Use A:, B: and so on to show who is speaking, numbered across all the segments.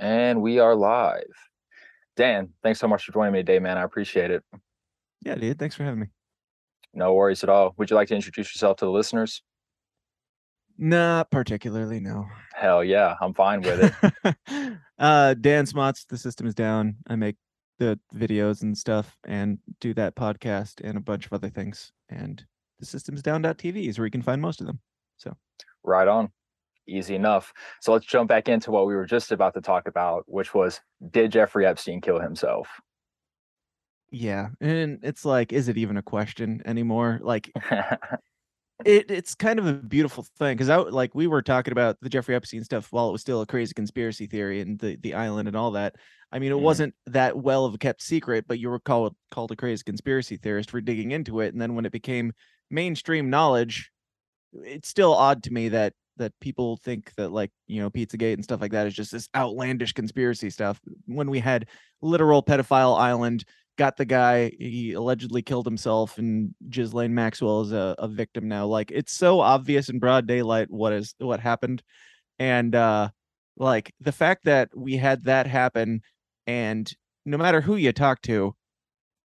A: And we are live. Dan, thanks so much for joining me today, man. I appreciate it.
B: Yeah, dude. Thanks for having me.
A: No worries at all. Would you like to introduce yourself to the listeners?
B: Not particularly, no.
A: Hell yeah, I'm fine with it.
B: uh Dan Smotz, the system is down. I make the videos and stuff and do that podcast and a bunch of other things. And the system's down.tv is where you can find most of them. So
A: right on. Easy enough. So let's jump back into what we were just about to talk about, which was did Jeffrey Epstein kill himself?
B: Yeah. And it's like, is it even a question anymore? Like it it's kind of a beautiful thing because I like we were talking about the Jeffrey Epstein stuff while it was still a crazy conspiracy theory and the the island and all that. I mean, it mm wasn't that well of a kept secret, but you were called called a crazy conspiracy theorist for digging into it. And then when it became mainstream knowledge, it's still odd to me that that people think that like you know Pizzagate and stuff like that is just this outlandish conspiracy stuff. When we had literal pedophile island got the guy he allegedly killed himself and Ghislaine Maxwell is a, a victim now. Like it's so obvious in broad daylight what is what happened. And uh like the fact that we had that happen and no matter who you talk to,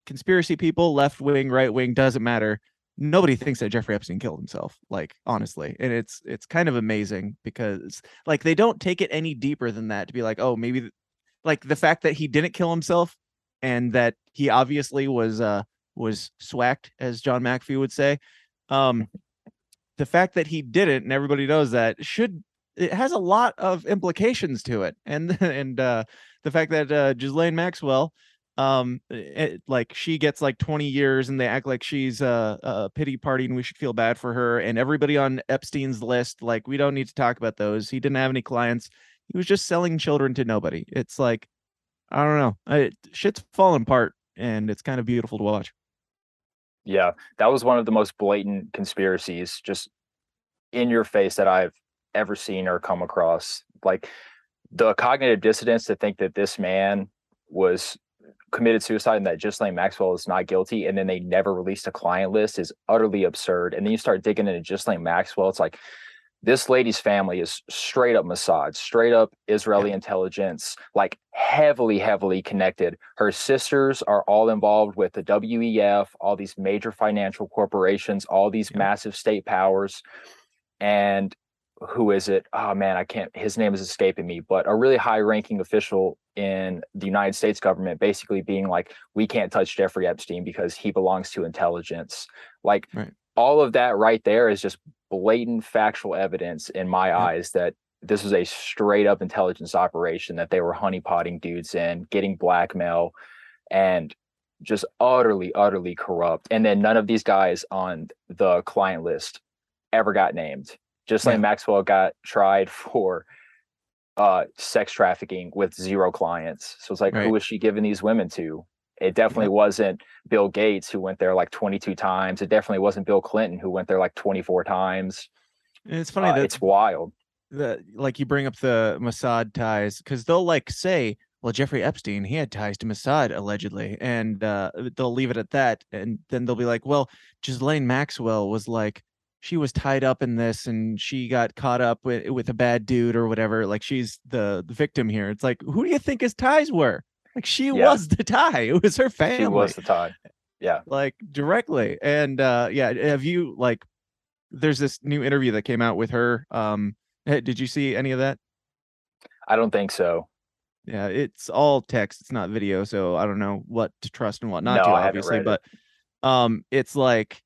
B: conspiracy people, left wing, right wing, doesn't matter. Nobody thinks that Jeffrey Epstein killed himself, like honestly. And it's it's kind of amazing because like they don't take it any deeper than that to be like, oh, maybe like the fact that he didn't kill himself and that he obviously was uh was swacked, as John McAfee would say. Um, the fact that he didn't, and everybody knows that, should it has a lot of implications to it, and and uh, the fact that uh, Ghislaine Maxwell, um, it, like she gets like 20 years, and they act like she's a, a pity party, and we should feel bad for her, and everybody on Epstein's list, like we don't need to talk about those. He didn't have any clients. He was just selling children to nobody. It's like I don't know. I, shit's falling apart, and it's kind of beautiful to watch.
A: Yeah, that was one of the most blatant conspiracies, just in your face that I've ever seen or come across. Like the cognitive dissonance to think that this man was committed suicide and that Ghislaine Maxwell is not guilty, and then they never released a client list is utterly absurd. And then you start digging into Ghislaine Maxwell, it's like this lady's family is straight up Mossad, straight up Israeli intelligence, like heavily, heavily connected. Her sisters are all involved with the WEF, all these major financial corporations, all these yeah. massive state powers. And who is it? Oh man, I can't, his name is escaping me, but a really high ranking official in the United States government basically being like, we can't touch Jeffrey Epstein because he belongs to intelligence. Like, right all of that right there is just blatant factual evidence in my yeah. eyes that this was a straight up intelligence operation that they were honeypotting dudes in, getting blackmail, and just utterly, utterly corrupt. And then none of these guys on the client list ever got named. Just like yeah. Maxwell got tried for uh sex trafficking with zero clients. So it's like, right. who was she giving these women to? It definitely yeah. wasn't Bill Gates who went there like 22 times. It definitely wasn't Bill Clinton who went there like 24 times.
B: And it's funny
A: uh,
B: that
A: it's wild.
B: That like you bring up the Mossad ties because they'll like say, well, Jeffrey Epstein, he had ties to Mossad allegedly, and uh, they'll leave it at that. And then they'll be like, well, Ghislaine Maxwell was like, she was tied up in this and she got caught up with with a bad dude or whatever. Like she's the, the victim here. It's like, who do you think his ties were? Like she yeah. was the tie. It was her family. She
A: was the tie. Yeah.
B: Like directly. And uh yeah, have you like there's this new interview that came out with her. Um did you see any of that?
A: I don't think so.
B: Yeah, it's all text, it's not video, so I don't know what to trust and what not no, to, obviously. But it. um it's like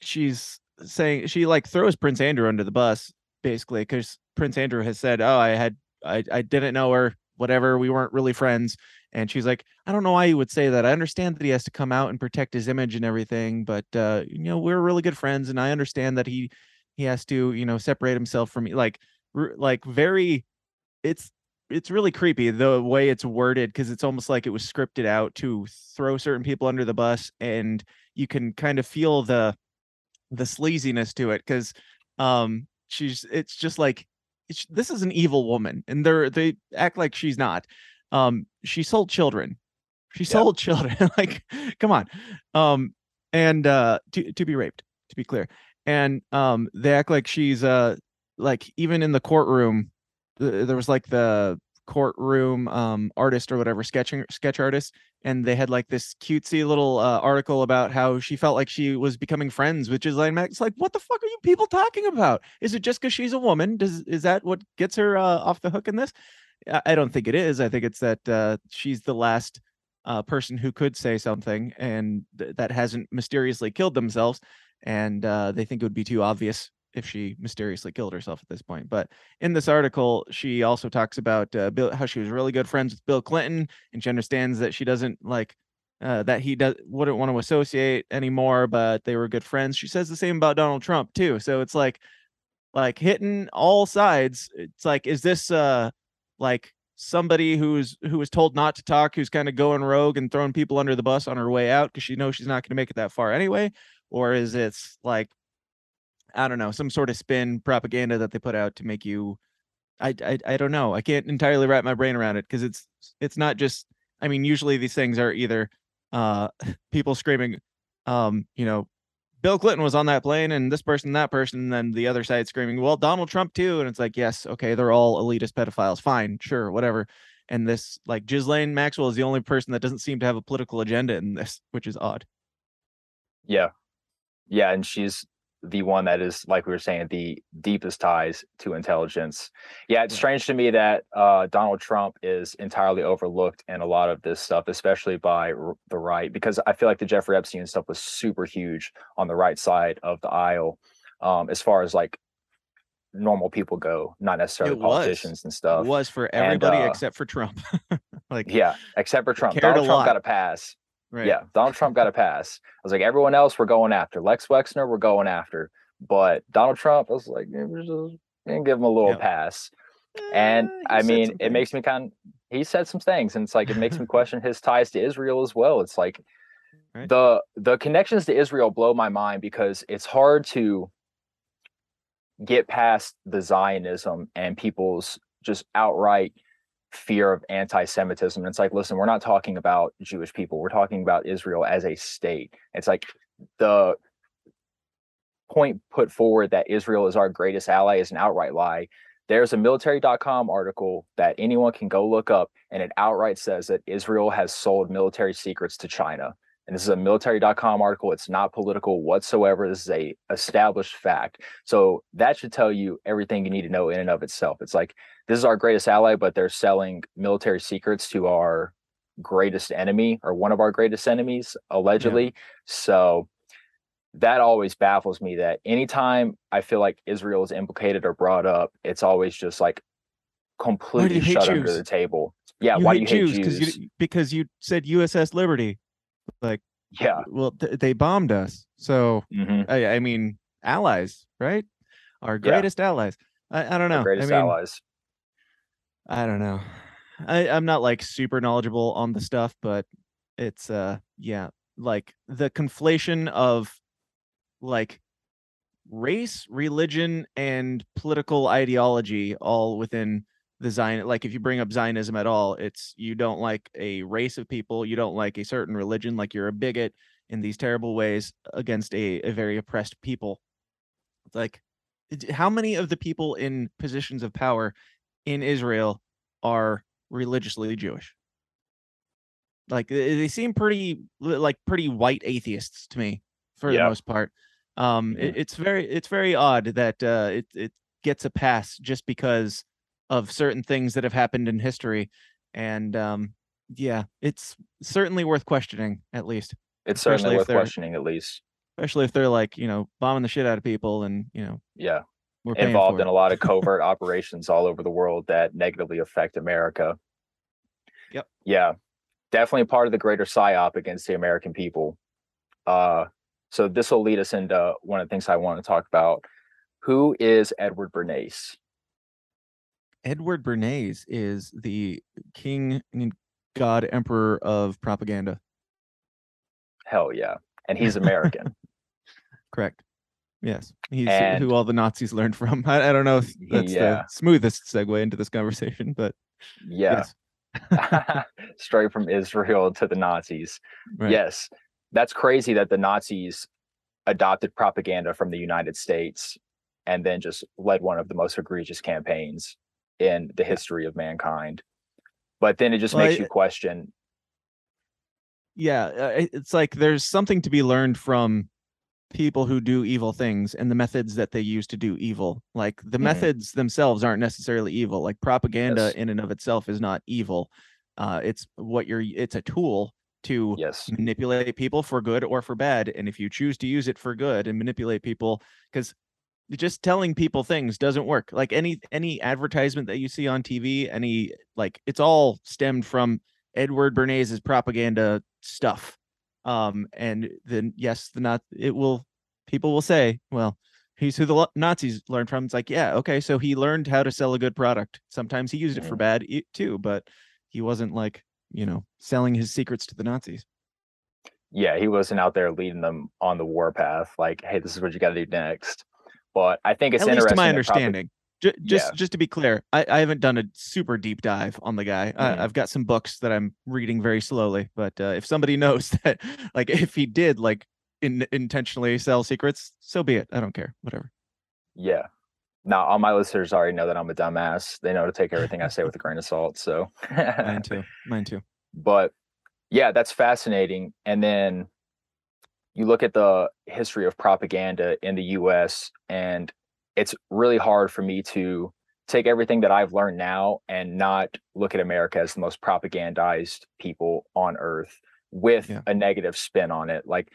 B: she's saying she like throws Prince Andrew under the bus, basically, because Prince Andrew has said, Oh, I had I, I didn't know her, whatever, we weren't really friends. And she's like, I don't know why you would say that. I understand that he has to come out and protect his image and everything, but uh, you know, we're really good friends, and I understand that he he has to, you know, separate himself from me. Like, like very, it's it's really creepy the way it's worded because it's almost like it was scripted out to throw certain people under the bus, and you can kind of feel the the sleaziness to it because um she's it's just like it's, this is an evil woman and they're they act like she's not. Um she sold children. She sold children like come on. Um and uh to, to be raped to be clear. And um they act like she's uh like even in the courtroom there was like the courtroom um artist or whatever sketching sketch artist and they had like this cutesy little uh, article about how she felt like she was becoming friends with Ghislaine Max. It's like, what the fuck are you people talking about? Is it just because she's a woman? Does is that what gets her uh, off the hook in this? I, I don't think it is. I think it's that uh, she's the last uh, person who could say something and th- that hasn't mysteriously killed themselves, and uh, they think it would be too obvious if she mysteriously killed herself at this point. But in this article, she also talks about uh, Bill, how she was really good friends with Bill Clinton, and she understands that she doesn't like uh, that he does wouldn't want to associate anymore, but they were good friends. She says the same about Donald Trump too. So it's like like hitting all sides. It's like, is this uh like somebody who's who was told not to talk, who's kind of going rogue and throwing people under the bus on her way out because she knows she's not going to make it that far anyway? Or is it like I don't know, some sort of spin propaganda that they put out to make you I I, I don't know. I can't entirely wrap my brain around it because it's it's not just I mean, usually these things are either uh people screaming um, you know, Bill Clinton was on that plane and this person, that person, and then the other side screaming, well, Donald Trump too. And it's like, yes, okay, they're all elitist pedophiles. Fine, sure, whatever. And this like Ghislaine Maxwell is the only person that doesn't seem to have a political agenda in this, which is odd.
A: Yeah. Yeah. And she's the one that is, like we were saying, the deepest ties to intelligence. Yeah, it's strange to me that uh, Donald Trump is entirely overlooked in a lot of this stuff, especially by r- the right, because I feel like the Jeffrey Epstein stuff was super huge on the right side of the aisle, um, as far as like normal people go, not necessarily politicians and stuff.
B: It was for everybody
A: uh,
B: except for Trump. like,
A: Yeah, except for Trump. Donald Trump
B: lot.
A: got a pass.
B: Right.
A: Yeah, Donald Trump got a pass. I was like, everyone else we're going after. Lex Wexner, we're going after. But Donald Trump, I was like, we're just gonna give him a little
B: Yeah.
A: pass. And
B: he
A: I mean, it makes me kind he said some things, and it's like it makes me question his ties to Israel as well. It's like
B: Right.
A: the the connections to Israel blow my mind because it's hard to get past the Zionism and people's just outright fear of anti-Semitism. And it's like, listen, we're not talking about Jewish people. We're talking about Israel as a state. It's like the point put forward that Israel is our greatest ally is an outright lie. There's a military.com article that anyone can go look up, and it outright says that Israel has sold military secrets to China. And this is a military.com article. It's not political whatsoever. This is a established fact. So that should tell you everything you need to know in and of itself. It's like this is our greatest ally, but they're selling military secrets to our greatest enemy or one of our greatest enemies, allegedly. So that always baffles me that anytime I feel like Israel is implicated or brought up, it's always just like completely
B: hate
A: shut under the table. Yeah,
B: you
A: why do you hate
B: Jews
A: Jews?
B: because you because you said USS Liberty. Like,
A: yeah.
B: well, th- they bombed us. So
A: hmm
B: I, I mean, allies, right? Our greatest allies. I, I don't know.
A: greatest
B: I mean,
A: allies.
B: I don't know. I, I'm not like super knowledgeable on the stuff, but it's uh yeah, like the conflation of like race, religion, and political ideology all within the Zion. Like if you bring up Zionism at all, it's you don't like a race of people, you don't like a certain religion, like you're a bigot in these terrible ways against a, a very oppressed people. Like how many of the people in positions of power in Israel are religiously Jewish? Like they seem pretty like pretty white atheists to me for the most part. Um, it-
A: Mhm.
B: it's very it's very odd that uh, it it gets a pass just because of certain things that have happened in history, and um, yeah, it's certainly worth questioning at least,
A: It's certainly worth questioning at least.
B: especially if they're like you know bombing the shit out of people and you know
A: Yeah.
B: we're
A: Involved in
B: it.
A: a lot of covert operations all over the world that negatively affect America.
B: Yep.
A: Yeah. Definitely part of the greater psyop against the American people. Uh so this will lead us into one of the things I want to talk about. Who is Edward Bernays?
B: Edward Bernays is the king and god emperor of propaganda.
A: Hell yeah. And he's American.
B: Correct. Yes, he's
A: And-
B: who all the Nazis learned from. I, I don't know if that's
A: Yeah.
B: the smoothest segue into this conversation, but
A: yeah.
B: yes,
A: Straight from Israel to the Nazis.
B: right.
A: Yes. That's crazy that the Nazis adopted propaganda from the United States and then just led one of the most egregious campaigns in the history of mankind. but then it just
B: Well,
A: makes
B: I-
A: you question.
B: yeah uh, it's like there's something to be learned from people who do evil things and the methods that they use to do evil like the
A: Mhm.
B: methods themselves aren't necessarily evil like propaganda
A: Yes.
B: in and of itself is not evil uh it's what you're it's a tool to
A: Yes.
B: manipulate people for good or for bad and if you choose to use it for good and manipulate people because just telling people things doesn't work. Like any any advertisement that you see on tv any like it's all stemmed from edward bernays's propaganda stuff. Um and then yes the not it will people will say well he's who the nazis learned from. It's like yeah okay so he learned how to sell a good product. Sometimes he used it for bad too but he wasn't like you know selling his secrets to the nazis.
A: Yeah, he wasn't out there leading them on the warpath. Like, hey, this is what you got to do next. But I think it's
B: at least to my
A: that propa-
B: understanding. Just
A: Yeah.
B: just to be clear, I, I haven't done a super deep dive on the guy.
A: Mhm.
B: I, I've got some books that I'm reading very slowly, but uh, if somebody knows that, like, if he did like in, intentionally sell secrets, so be it. I don't care. Whatever.
A: Yeah. Now, all my listeners already know that I'm a dumbass. They know to take everything I say with a grain of salt. So,
B: Mine too. Mine too.
A: but yeah, that's fascinating. And then you look at the history of propaganda in the US, and it's really hard for me to take everything that I've learned now and not look at America as the most propagandized people on earth with
B: Yeah.
A: a negative spin on it. Like,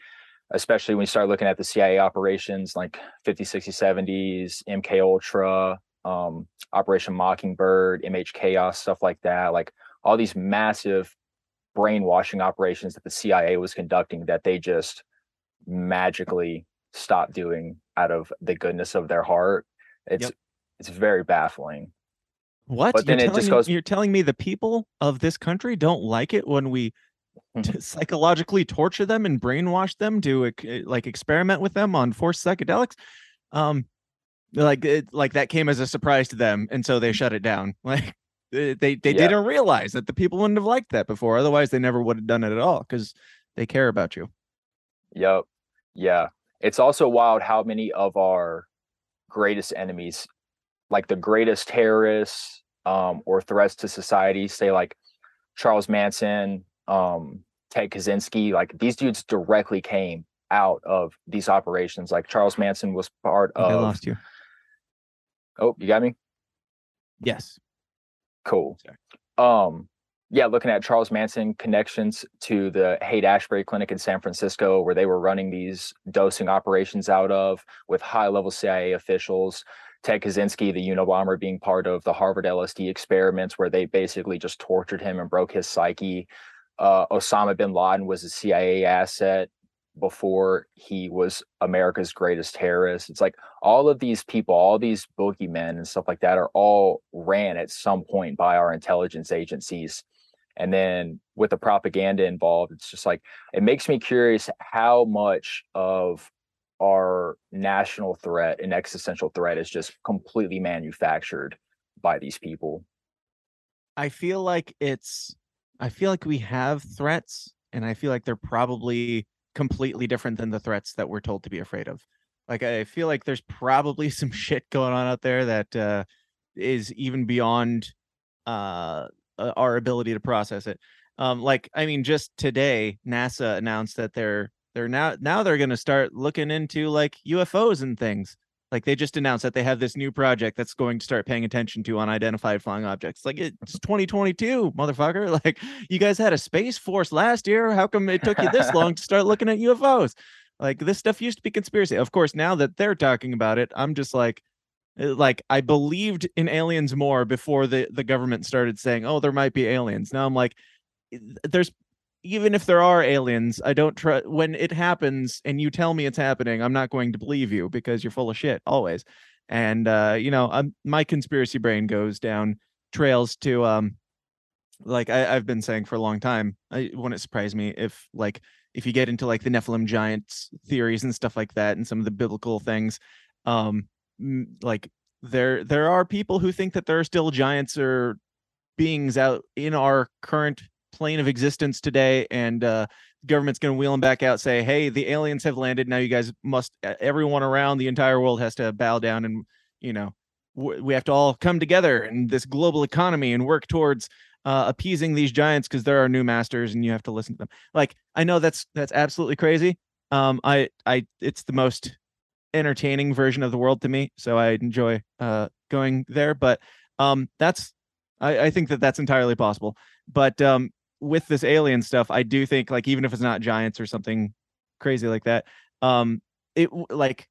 A: especially when you start looking at the CIA operations like 50, 60, 70s, MK Ultra, um, Operation Mockingbird, MH Chaos, stuff like that. Like all these massive brainwashing operations that the CIA was conducting that they just magically stop doing out of the goodness of their heart. It's
B: Yep.
A: it's very baffling.
B: What?
A: But then
B: you're
A: it
B: telling
A: just
B: me,
A: goes-
B: You're telling me the people of this country don't like it when we
A: Mhm.
B: psychologically torture them and brainwash them to like experiment with them on forced psychedelics. Um, like it, like that came as a surprise to them, and so they shut it down. Like they they, they
A: Yeah.
B: didn't realize that the people wouldn't have liked that before. Otherwise, they never would have done it at all because they care about you.
A: Yep. Yeah. It's also wild how many of our greatest enemies, like the greatest terrorists um, or threats to society, say like Charles Manson, um, Ted Kaczynski, like these dudes directly came out of these operations. Like Charles Manson was part
B: think I
A: of.
B: lost you.
A: Oh, you got me?
B: Yes.
A: Cool.
B: Sorry.
A: Um, yeah, looking at Charles Manson connections to the Haight Ashbury Clinic in San Francisco, where they were running these dosing operations out of with high level CIA officials. Ted Kaczynski, the Unabomber, being part of the Harvard LSD experiments, where they basically just tortured him and broke his psyche. Uh, Osama bin Laden was a CIA asset before he was America's greatest terrorist. It's like all of these people, all these boogeymen and stuff like that are all ran at some point by our intelligence agencies. And then with the propaganda involved, it's just like it makes me curious how much of our national threat and existential threat is just completely manufactured by these people.
B: I feel like it's I feel like we have threats and I feel like they're probably completely different than the threats that we're told to be afraid of. Like I feel like there's probably some shit going on out there that uh is even beyond uh uh, our ability to process it. Um like I mean just today NASA announced that they're they're now now they're going to start looking into like UFOs and things. Like they just announced that they have this new project that's going to start paying attention to unidentified flying objects. Like it's 2022, motherfucker. Like you guys had a space force last year. How come it took you this long to start looking at UFOs? Like this stuff used to be conspiracy. Of course, now that they're talking about it, I'm just like like I believed in aliens more before the the government started saying, "Oh, there might be aliens." Now I'm like there's even if there are aliens, I don't trust when it happens and you tell me it's happening, I'm not going to believe you because you're full of shit always. And uh, you know, I'm, my conspiracy brain goes down trails to um like I, I've been saying for a long time. I wouldn't surprise me if like if you get into like the Nephilim giants theories and stuff like that and some of the biblical things, um like there there are people who think that there are still giants or beings out in our current plane of existence today and uh government's going to wheel them back out say hey the aliens have landed now you guys must everyone around the entire world has to bow down and you know w- we have to all come together in this global economy and work towards uh, appeasing these giants because they're our new masters and you have to listen to them. Like I know that's that's absolutely crazy. Um, I I it's the most entertaining version of the world to me, so I enjoy uh going there. But um, that's I, I think that that's entirely possible. But um, with this alien stuff, I do think like even if it's not giants or something crazy like that, um, it like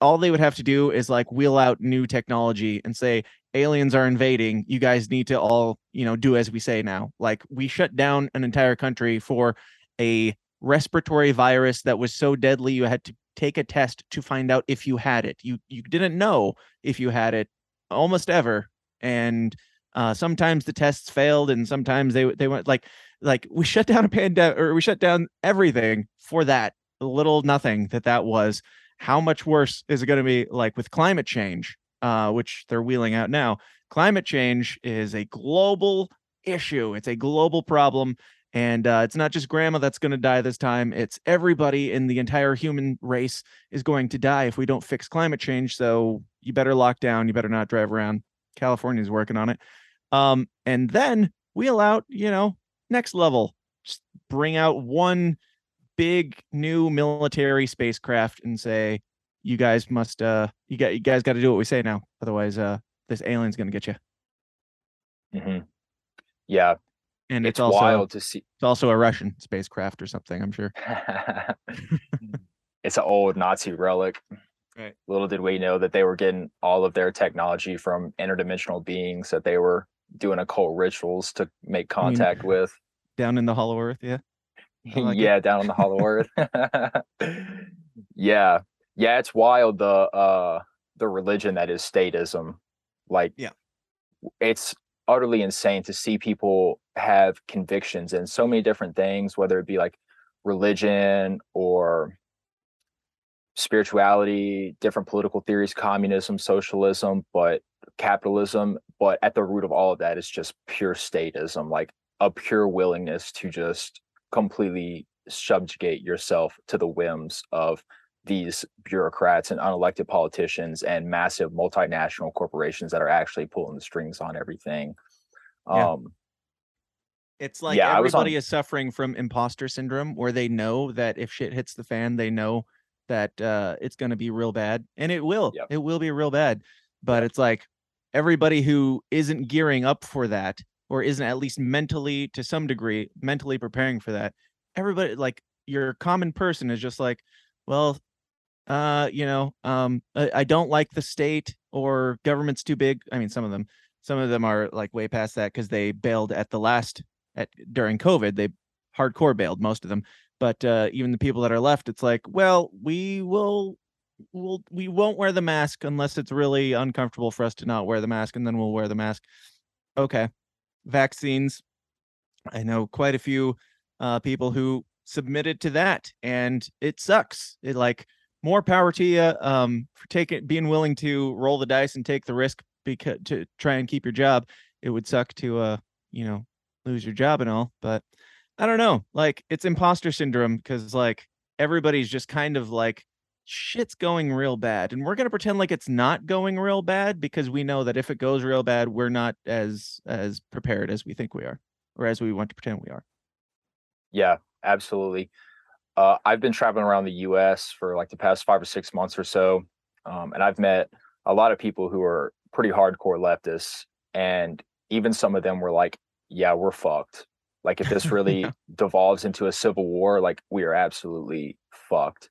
B: all they would have to do is like wheel out new technology and say aliens are invading you guys need to all you know do as we say now like we shut down an entire country for a respiratory virus that was so deadly you had to take a test to find out if you had it. You you didn't know if you had it almost ever and uh, sometimes the tests failed and sometimes they they went like like we shut down a pandemic or we shut down everything for that little nothing that that was. How much worse is it going to be like with climate change uh, which they're wheeling out now? Climate change is a global issue. It's a global problem and uh, it's not just grandma that's going to die this time it's everybody in the entire human race is going to die if we don't fix climate change so you better lock down you better not drive around california's working on it um, and then wheel out you know next level just bring out one big new military spacecraft and say, "You guys must, uh, you got, you guys got to do what we say now, otherwise, uh, this alien's gonna get you."
A: Mm-hmm. Yeah,
B: And it's,
A: it's
B: also
A: wild to see.
B: it's also a Russian spacecraft or something. I'm sure.
A: it's an old Nazi relic.
B: Right.
A: Little did we know that they were getting all of their technology from interdimensional beings that they were doing occult rituals to make
B: I mean,
A: contact with.
B: Down in the Hollow Earth, yeah. Like it.
A: yeah, down on the Hollow Earth. yeah, yeah, it's wild the uh the religion that is statism. Like,
B: Yeah.
A: it's utterly insane to see people have convictions in so many different things, whether it be like religion or spirituality, different political theories, communism, socialism, but capitalism. But at the root of all of that is just pure statism, like a pure willingness to just completely subjugate yourself to the whims of these bureaucrats and unelected politicians and massive multinational corporations that are actually pulling the strings on everything.
B: Yeah.
A: Um,
B: It's like
A: Yeah,
B: everybody
A: on-
B: is suffering from imposter syndrome, where they know that if shit hits the fan, they know that uh, it's going to be real bad, and it will.
A: Yep.
B: It will be real bad. But it's like everybody who isn't gearing up for that, or isn't at least mentally, to some degree, mentally preparing for that. Everybody, like your common person, is just like, well, uh, you know, um, I, I don't like the state or government's too big. I mean, some of them, some of them are like way past that because they bailed at the last at during COVID. They hardcore bailed most of them, but uh, even the people that are left, it's like, well, we will, will we won't wear the mask unless it's really uncomfortable for us to not wear the mask, and then we'll wear the mask. Okay, vaccines. I know quite a few uh, people who submitted to that, and it sucks. It like more power to you um, for taking being willing to roll the dice and take the risk because to try and keep your job. It would suck to uh you know lose your job and all, but I don't know. Like it's imposter syndrome because like everybody's just kind of like shit's going real bad and we're going to pretend like it's not going real bad because we know that if it goes real bad we're not as as prepared as we think we are or as we want to pretend we are
A: Yeah, absolutely. Uh, I've been traveling around the U.S. for like the past five or six months or so, um, and I've met a lot of people who are pretty hardcore leftists, and even some of them were like, "Yeah, we're fucked. Like, if this really
B: Yeah.
A: devolves into a civil war, like we are absolutely fucked."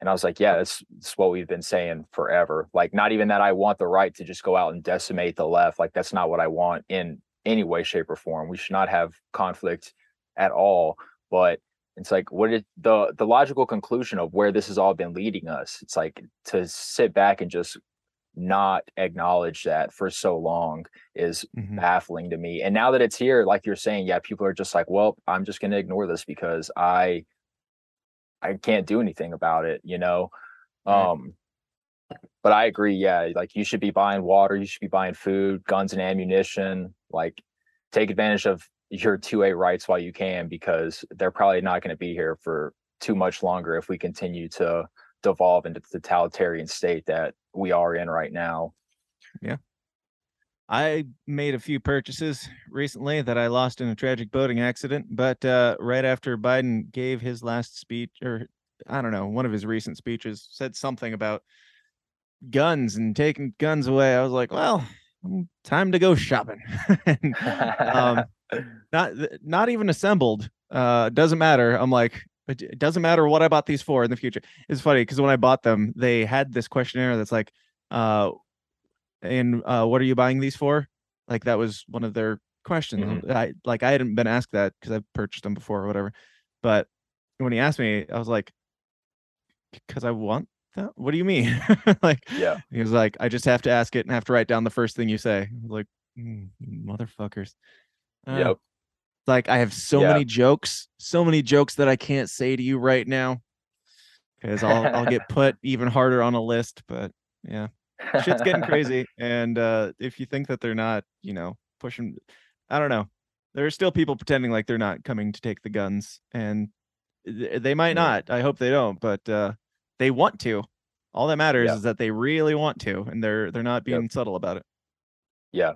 A: And I was like, "Yeah, that's, that's what we've been saying forever. Like, not even that I want the right to just go out and decimate the left. Like, that's not what I want in any way, shape, or form. We should not have conflict at all." But it's like what is the the logical conclusion of where this has all been leading us it's like to sit back and just not acknowledge that for so long is
B: Mhm.
A: baffling to me and now that it's here like you're saying yeah people are just like well i'm just going to ignore this because i i can't do anything about it you know
B: Right.
A: um but i agree yeah like you should be buying water you should be buying food guns and ammunition like take advantage of your 2A rights while you can because they're probably not going to be here for too much longer if we continue to devolve into the totalitarian state that we are in right now. Yeah.
B: I made a few purchases recently that I lost in a tragic boating accident, but uh, right after Biden gave his last speech, or I don't know, one of his recent speeches said something about guns and taking guns away. I was like, well, time to go shopping. and, um, not not even assembled. Uh, doesn't matter. I'm like, it doesn't matter what I bought these for in the future. It's funny because when I bought them, they had this questionnaire that's like, uh, and uh, what are you buying these for? Like that was one of their questions.
A: Mhm.
B: I like I hadn't been asked that because I've purchased them before or whatever. But when he asked me, I was like, because I want that. What do you mean? like,
A: Yeah.
B: he was like, I just have to ask it and have to write down the first thing you say. Like, "Mm, motherfuckers. Uh,
A: Yep.
B: Like I have so
A: Yeah.
B: many jokes, so many jokes that I can't say to you right now because I'll I'll get put even harder on a list. But yeah, shit's getting crazy. And uh, if you think that they're not, you know, pushing, I don't know. There are still people pretending like they're not coming to take the guns, and they might
A: Yeah.
B: not. I hope they don't, but uh, they want to. All that matters
A: Yeah.
B: is that they really want to, and they're they're not being subtle about it.
A: Yeah.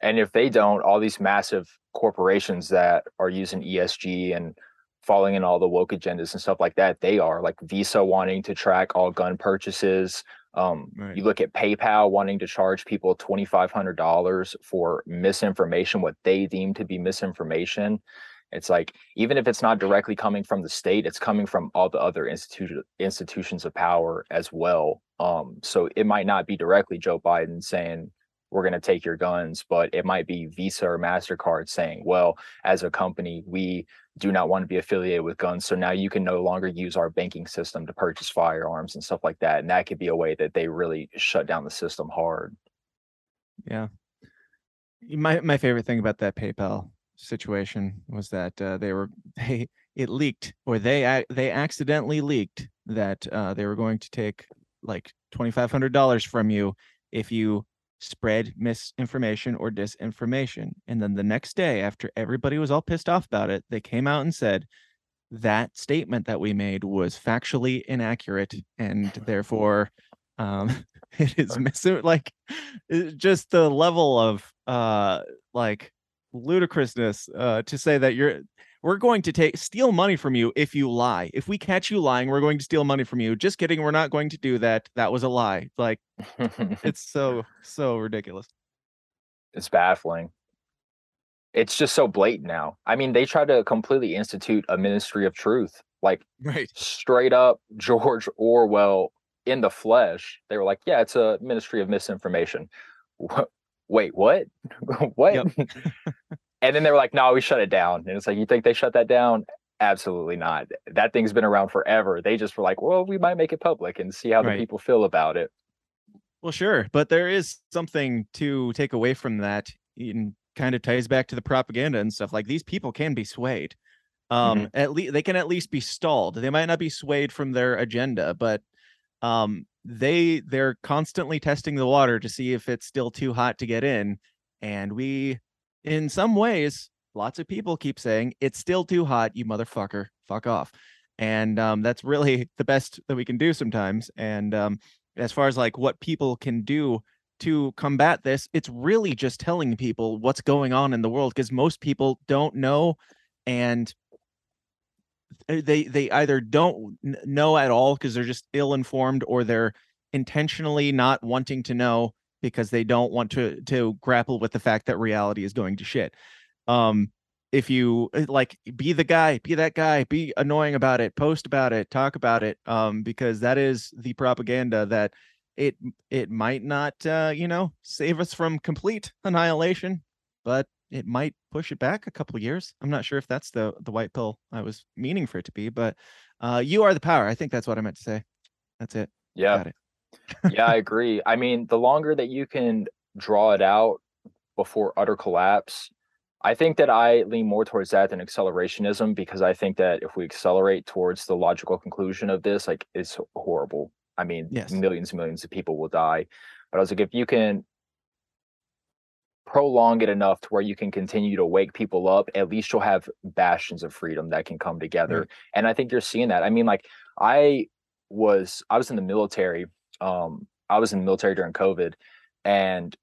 A: And if they don't, all these massive corporations that are using ESG and falling in all the woke agendas and stuff like that, they are like Visa wanting to track all gun purchases. Um,
B: Right.
A: You look at PayPal wanting to charge people $2,500 for misinformation, what they deem to be misinformation. It's like even if it's not directly coming from the state, it's coming from all the other institu- institutions of power as well. Um, so it might not be directly Joe Biden saying we're going to take your guns, but it might be Visa or MasterCard saying, well, as a company, we do not want to be affiliated with guns. So now you can no longer use our banking system to purchase firearms and stuff like that. And that could be a way that they really shut down the system hard.
B: Yeah. My my favorite thing about that PayPal situation was that uh, they were they it leaked or they they accidentally leaked that uh, they were going to take like twenty five hundred dollars from you if you spread misinformation or disinformation. And then the next day, after everybody was all pissed off about it, they came out and said that statement that we made was factually inaccurate and therefore um it is missing like just the level of uh like ludicrousness uh to say that you're we're going to take steal money from you if you lie if we catch you lying we're going to steal money from you just kidding we're not going to do that that was a lie like it's so so ridiculous
A: it's baffling. It's just so blatant now. I mean, they tried to completely institute a ministry of truth, like
B: right
A: straight up George Orwell in the flesh. They were like, yeah, it's a ministry of misinformation. Wait, what? what? And then they were like, no, we shut it down. And it's like, you think they shut that down? Absolutely not. That thing's been around forever. They just were like, well, we might make it public and see how the people feel about it.
B: Well, sure, but there is something to take away from that. In kind of ties back to the propaganda and stuff. Like these people can be swayed. Um, at least they can at least be stalled. They might not be swayed from their agenda, but um, they they're constantly testing the water to see if it's still too hot to get in. And we, in some ways, lots of people keep saying it's still too hot. You motherfucker, fuck off. And um, that's really the best that we can do sometimes. And um, as far as like what people can do to combat this it's really just telling people what's going on in the world because most people don't know and they they either don't know at all because they're just ill informed or they're intentionally not wanting to know because they don't want to to grapple with the fact that reality is going to shit. Um if you uh, like be the guy be that guy be annoying about it post about it talk about it um because that is the propaganda that it it might not uh you know save us from complete annihilation but it might push it back a couple of years i'm not sure if that's the the white pill i was meaning for it to be but uh you are the power i think that's what i meant to say that's it
A: Yeah.
B: it
A: yeah, I agree. I mean, the longer that you can draw it out before utter collapse, I think that I lean more towards that than accelerationism because I think that if we accelerate towards the logical conclusion of this, like it's horrible. I mean,
B: Yes.
A: millions and millions of people will die. But I was like, if you can prolong it enough to where you can continue to wake people up, at least you'll have bastions of freedom that can come together.
B: Right.
A: And I think you're seeing that. I mean, like I was I was in the military. Um, I was in the military during COVID, and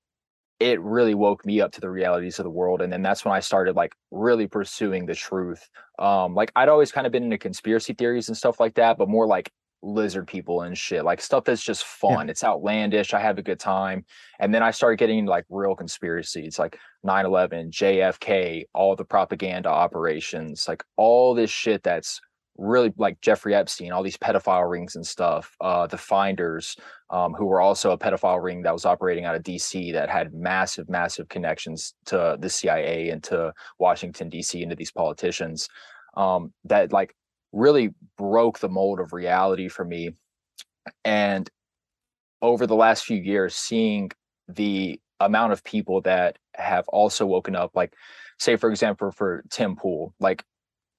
A: it really woke me up to the realities of the world and then that's when i started like really pursuing the truth um like i'd always kind of been into conspiracy theories and stuff like that but more like lizard people and shit like stuff that's just fun yeah. it's outlandish i have a good time and then i started getting like real conspiracies like 9-11 jfk all the propaganda operations like all this shit that's really like Jeffrey Epstein, all these pedophile rings and stuff. Uh, the Finders, um, who were also a pedophile ring that was operating out of DC that had massive, massive connections to the CIA and to Washington DC and to these politicians. Um, that like really broke the mold of reality for me. And over the last few years, seeing the amount of people that have also woken up, like say for example for Tim Pool, like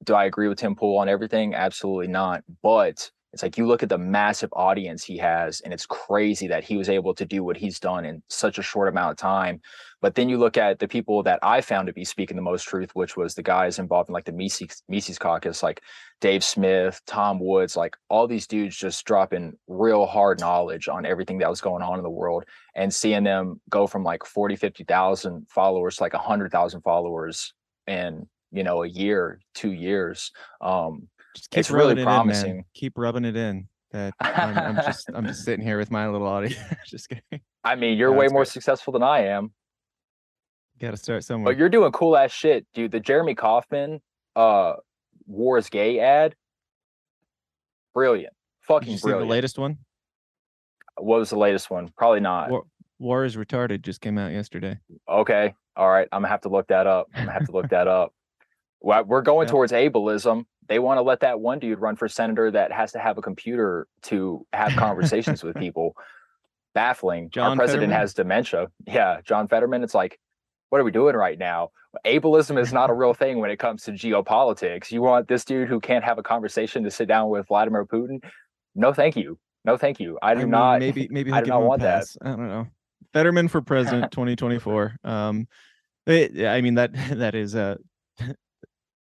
A: do I agree with Tim Pool on everything? Absolutely not. But it's like you look at the massive audience he has, and it's crazy that he was able to do what he's done in such a short amount of time. But then you look at the people that I found to be speaking the most truth, which was the guys involved in like the Mises, Mises caucus, like Dave Smith, Tom Woods, like all these dudes just dropping real hard knowledge on everything that was going on in the world and seeing them go from like 40, 50,000 followers to like 100,000 followers in you know a year two years um it's really promising
B: in, keep rubbing it in that I'm, I'm, just i'm just sitting here with my little audience just kidding.
A: I mean you're way more successful than i am.
B: Gotta start somewhere.
A: But you're doing cool ass shit dude. The jeremy kauffman uh war is gay ad? Brilliant. Fucking brilliant
B: the latest one?
A: What was the latest one? Probably not.
B: War, war is retarded just came out yesterday.
A: Okay. All right. I'm gonna have to look that up. I'm gonna have to look that up. Well, we're going yeah. towards ableism. They want to let that one dude run for senator that has to have a computer to have conversations with people. Baffling. John Our president Fetterman? has dementia. Yeah, John Fetterman. It's like, what are we doing right now? Ableism is not a real thing when it comes to geopolitics. You want this dude who can't have a conversation to sit down with Vladimir Putin? No, thank you. No, thank you. I do I mean, not.
B: Maybe, maybe I do not want that. I don't know. Fetterman for president 2024. Um, it, I mean that that is a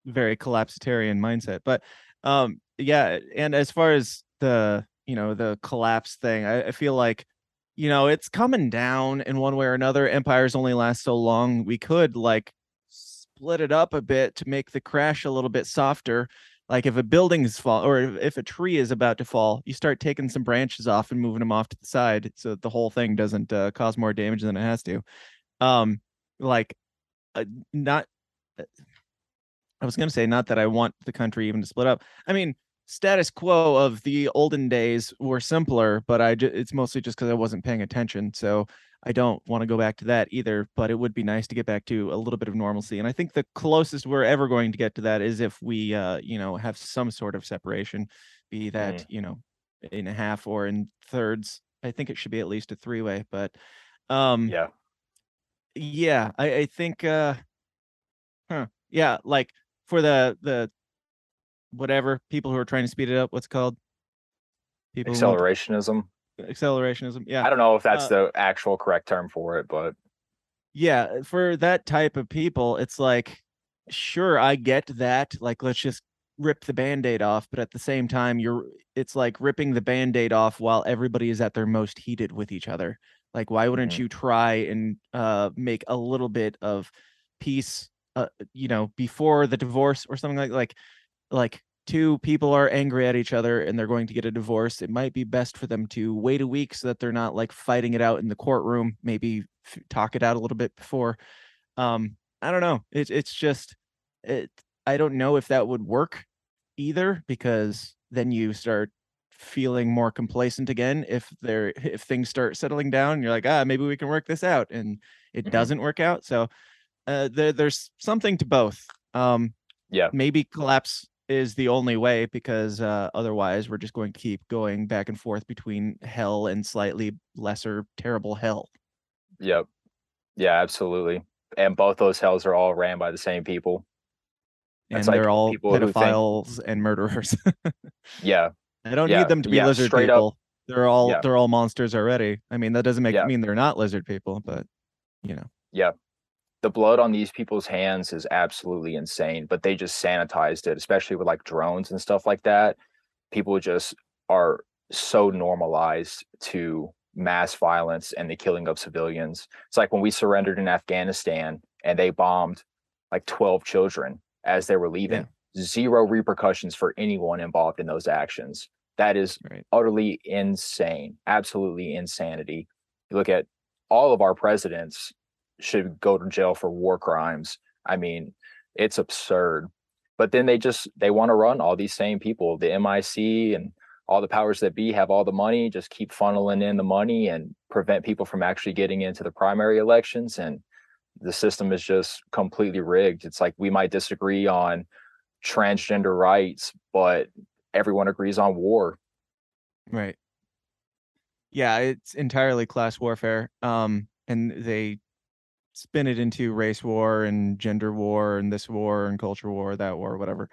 B: very collapsitarian mindset. But um, yeah, and as far as the you know the collapse thing, I, I feel like you know it's coming down in one way or another. Empires only last so long. We could like split it up a bit to make the crash a little bit softer. Like if a building's fall or if a tree is about to fall, you start taking some branches off and moving them off to the side so that the whole thing doesn't uh, cause more damage than it has to. Um, like uh, not uh, I was going to say, not that I want the country even to split up. I mean, status quo of the olden days were simpler, but I ju- it's mostly just because I wasn't paying attention. So I don't want to go back to that either. But it would be nice to get back to a little bit of normalcy. And I think the closest we're ever going to get to that is if we, uh, you know, have some sort of separation, be that mm. you know, in a half or in thirds. I think it should be at least a three way. But um,
A: yeah,
B: yeah, I, I think, uh, huh, yeah, like for the the whatever people who are trying to speed it up. What's called?
A: People accelerationism.
B: Accelerationism. Yeah.
A: I don't know if that's uh, the actual correct term for it, but
B: yeah, for that type of people, it's like, sure, I get that. Like, let's just rip the band-aid off but at the same time you're it's like ripping the band-aid off while everybody is at their most heated with each other like why wouldn't mm-hmm. you try and uh make a little bit of peace uh, you know before the divorce or something like like like two people are angry at each other and they're going to get a divorce it might be best for them to wait a week so that they're not like fighting it out in the courtroom maybe f- talk it out a little bit before um i don't know it's it's just it i don't know if that would work either because then you start feeling more complacent again if there if things start settling down you're like ah maybe we can work this out and it mm-hmm. doesn't work out so uh, there, there's something to both. Um,
A: yeah,
B: maybe collapse is the only way because uh, otherwise we're just going to keep going back and forth between hell and slightly lesser terrible hell.
A: Yep. Yeah, absolutely. And both those hells are all ran by the same people.
B: and they're all pedophiles think... and murderers.
A: yeah.
B: I don't yeah. need them to be yeah, lizard people. Up. They're all yeah. they're all monsters already. I mean, that doesn't make mean they're not lizard people, but you know.
A: Yeah the blood on these people's hands is absolutely insane, but they just sanitized it, especially with like drones and stuff like that. People just are so normalized to mass violence and the killing of civilians. It's like when we surrendered in Afghanistan and they bombed like 12 children as they were leaving. Yeah. Zero repercussions for anyone involved in those actions. That is right. utterly insane, absolutely insanity. You look at all of our presidents should go to jail for war crimes. I mean, it's absurd. But then they just they want to run all these same people, the MIC and all the powers that be have all the money, just keep funneling in the money and prevent people from actually getting into the primary elections. And the system is just completely rigged. It's like we might disagree on transgender rights, but everyone agrees on war.
B: Right. Yeah, it's entirely class warfare. Um, and they spin it into race war and gender war and this war and culture war, that war, whatever,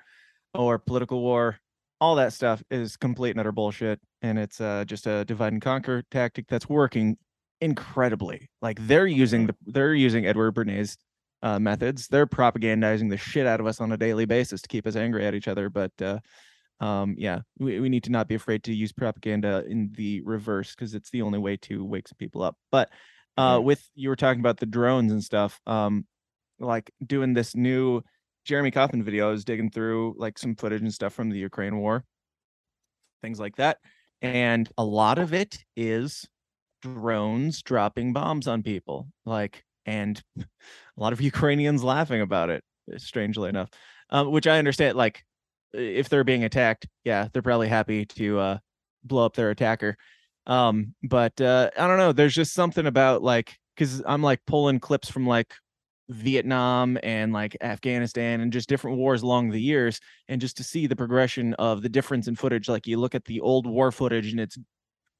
B: or political war. All that stuff is complete and utter bullshit, and it's uh, just a divide and conquer tactic that's working incredibly. Like they're using the they're using Edward Bernays uh, methods. They're propagandizing the shit out of us on a daily basis to keep us angry at each other. But uh, um, yeah, we, we need to not be afraid to use propaganda in the reverse because it's the only way to wake some people up. But uh, mm-hmm. with you were talking about the drones and stuff, um, like doing this new Jeremy Kauffman video. I was digging through like some footage and stuff from the Ukraine war, things like that, and a lot of it is drones dropping bombs on people. Like, and a lot of Ukrainians laughing about it. Strangely enough, um, which I understand. Like, if they're being attacked, yeah, they're probably happy to uh, blow up their attacker. Um, but uh, I don't know. There's just something about like because I'm like pulling clips from like Vietnam and like Afghanistan and just different wars along the years, and just to see the progression of the difference in footage. Like you look at the old war footage and it's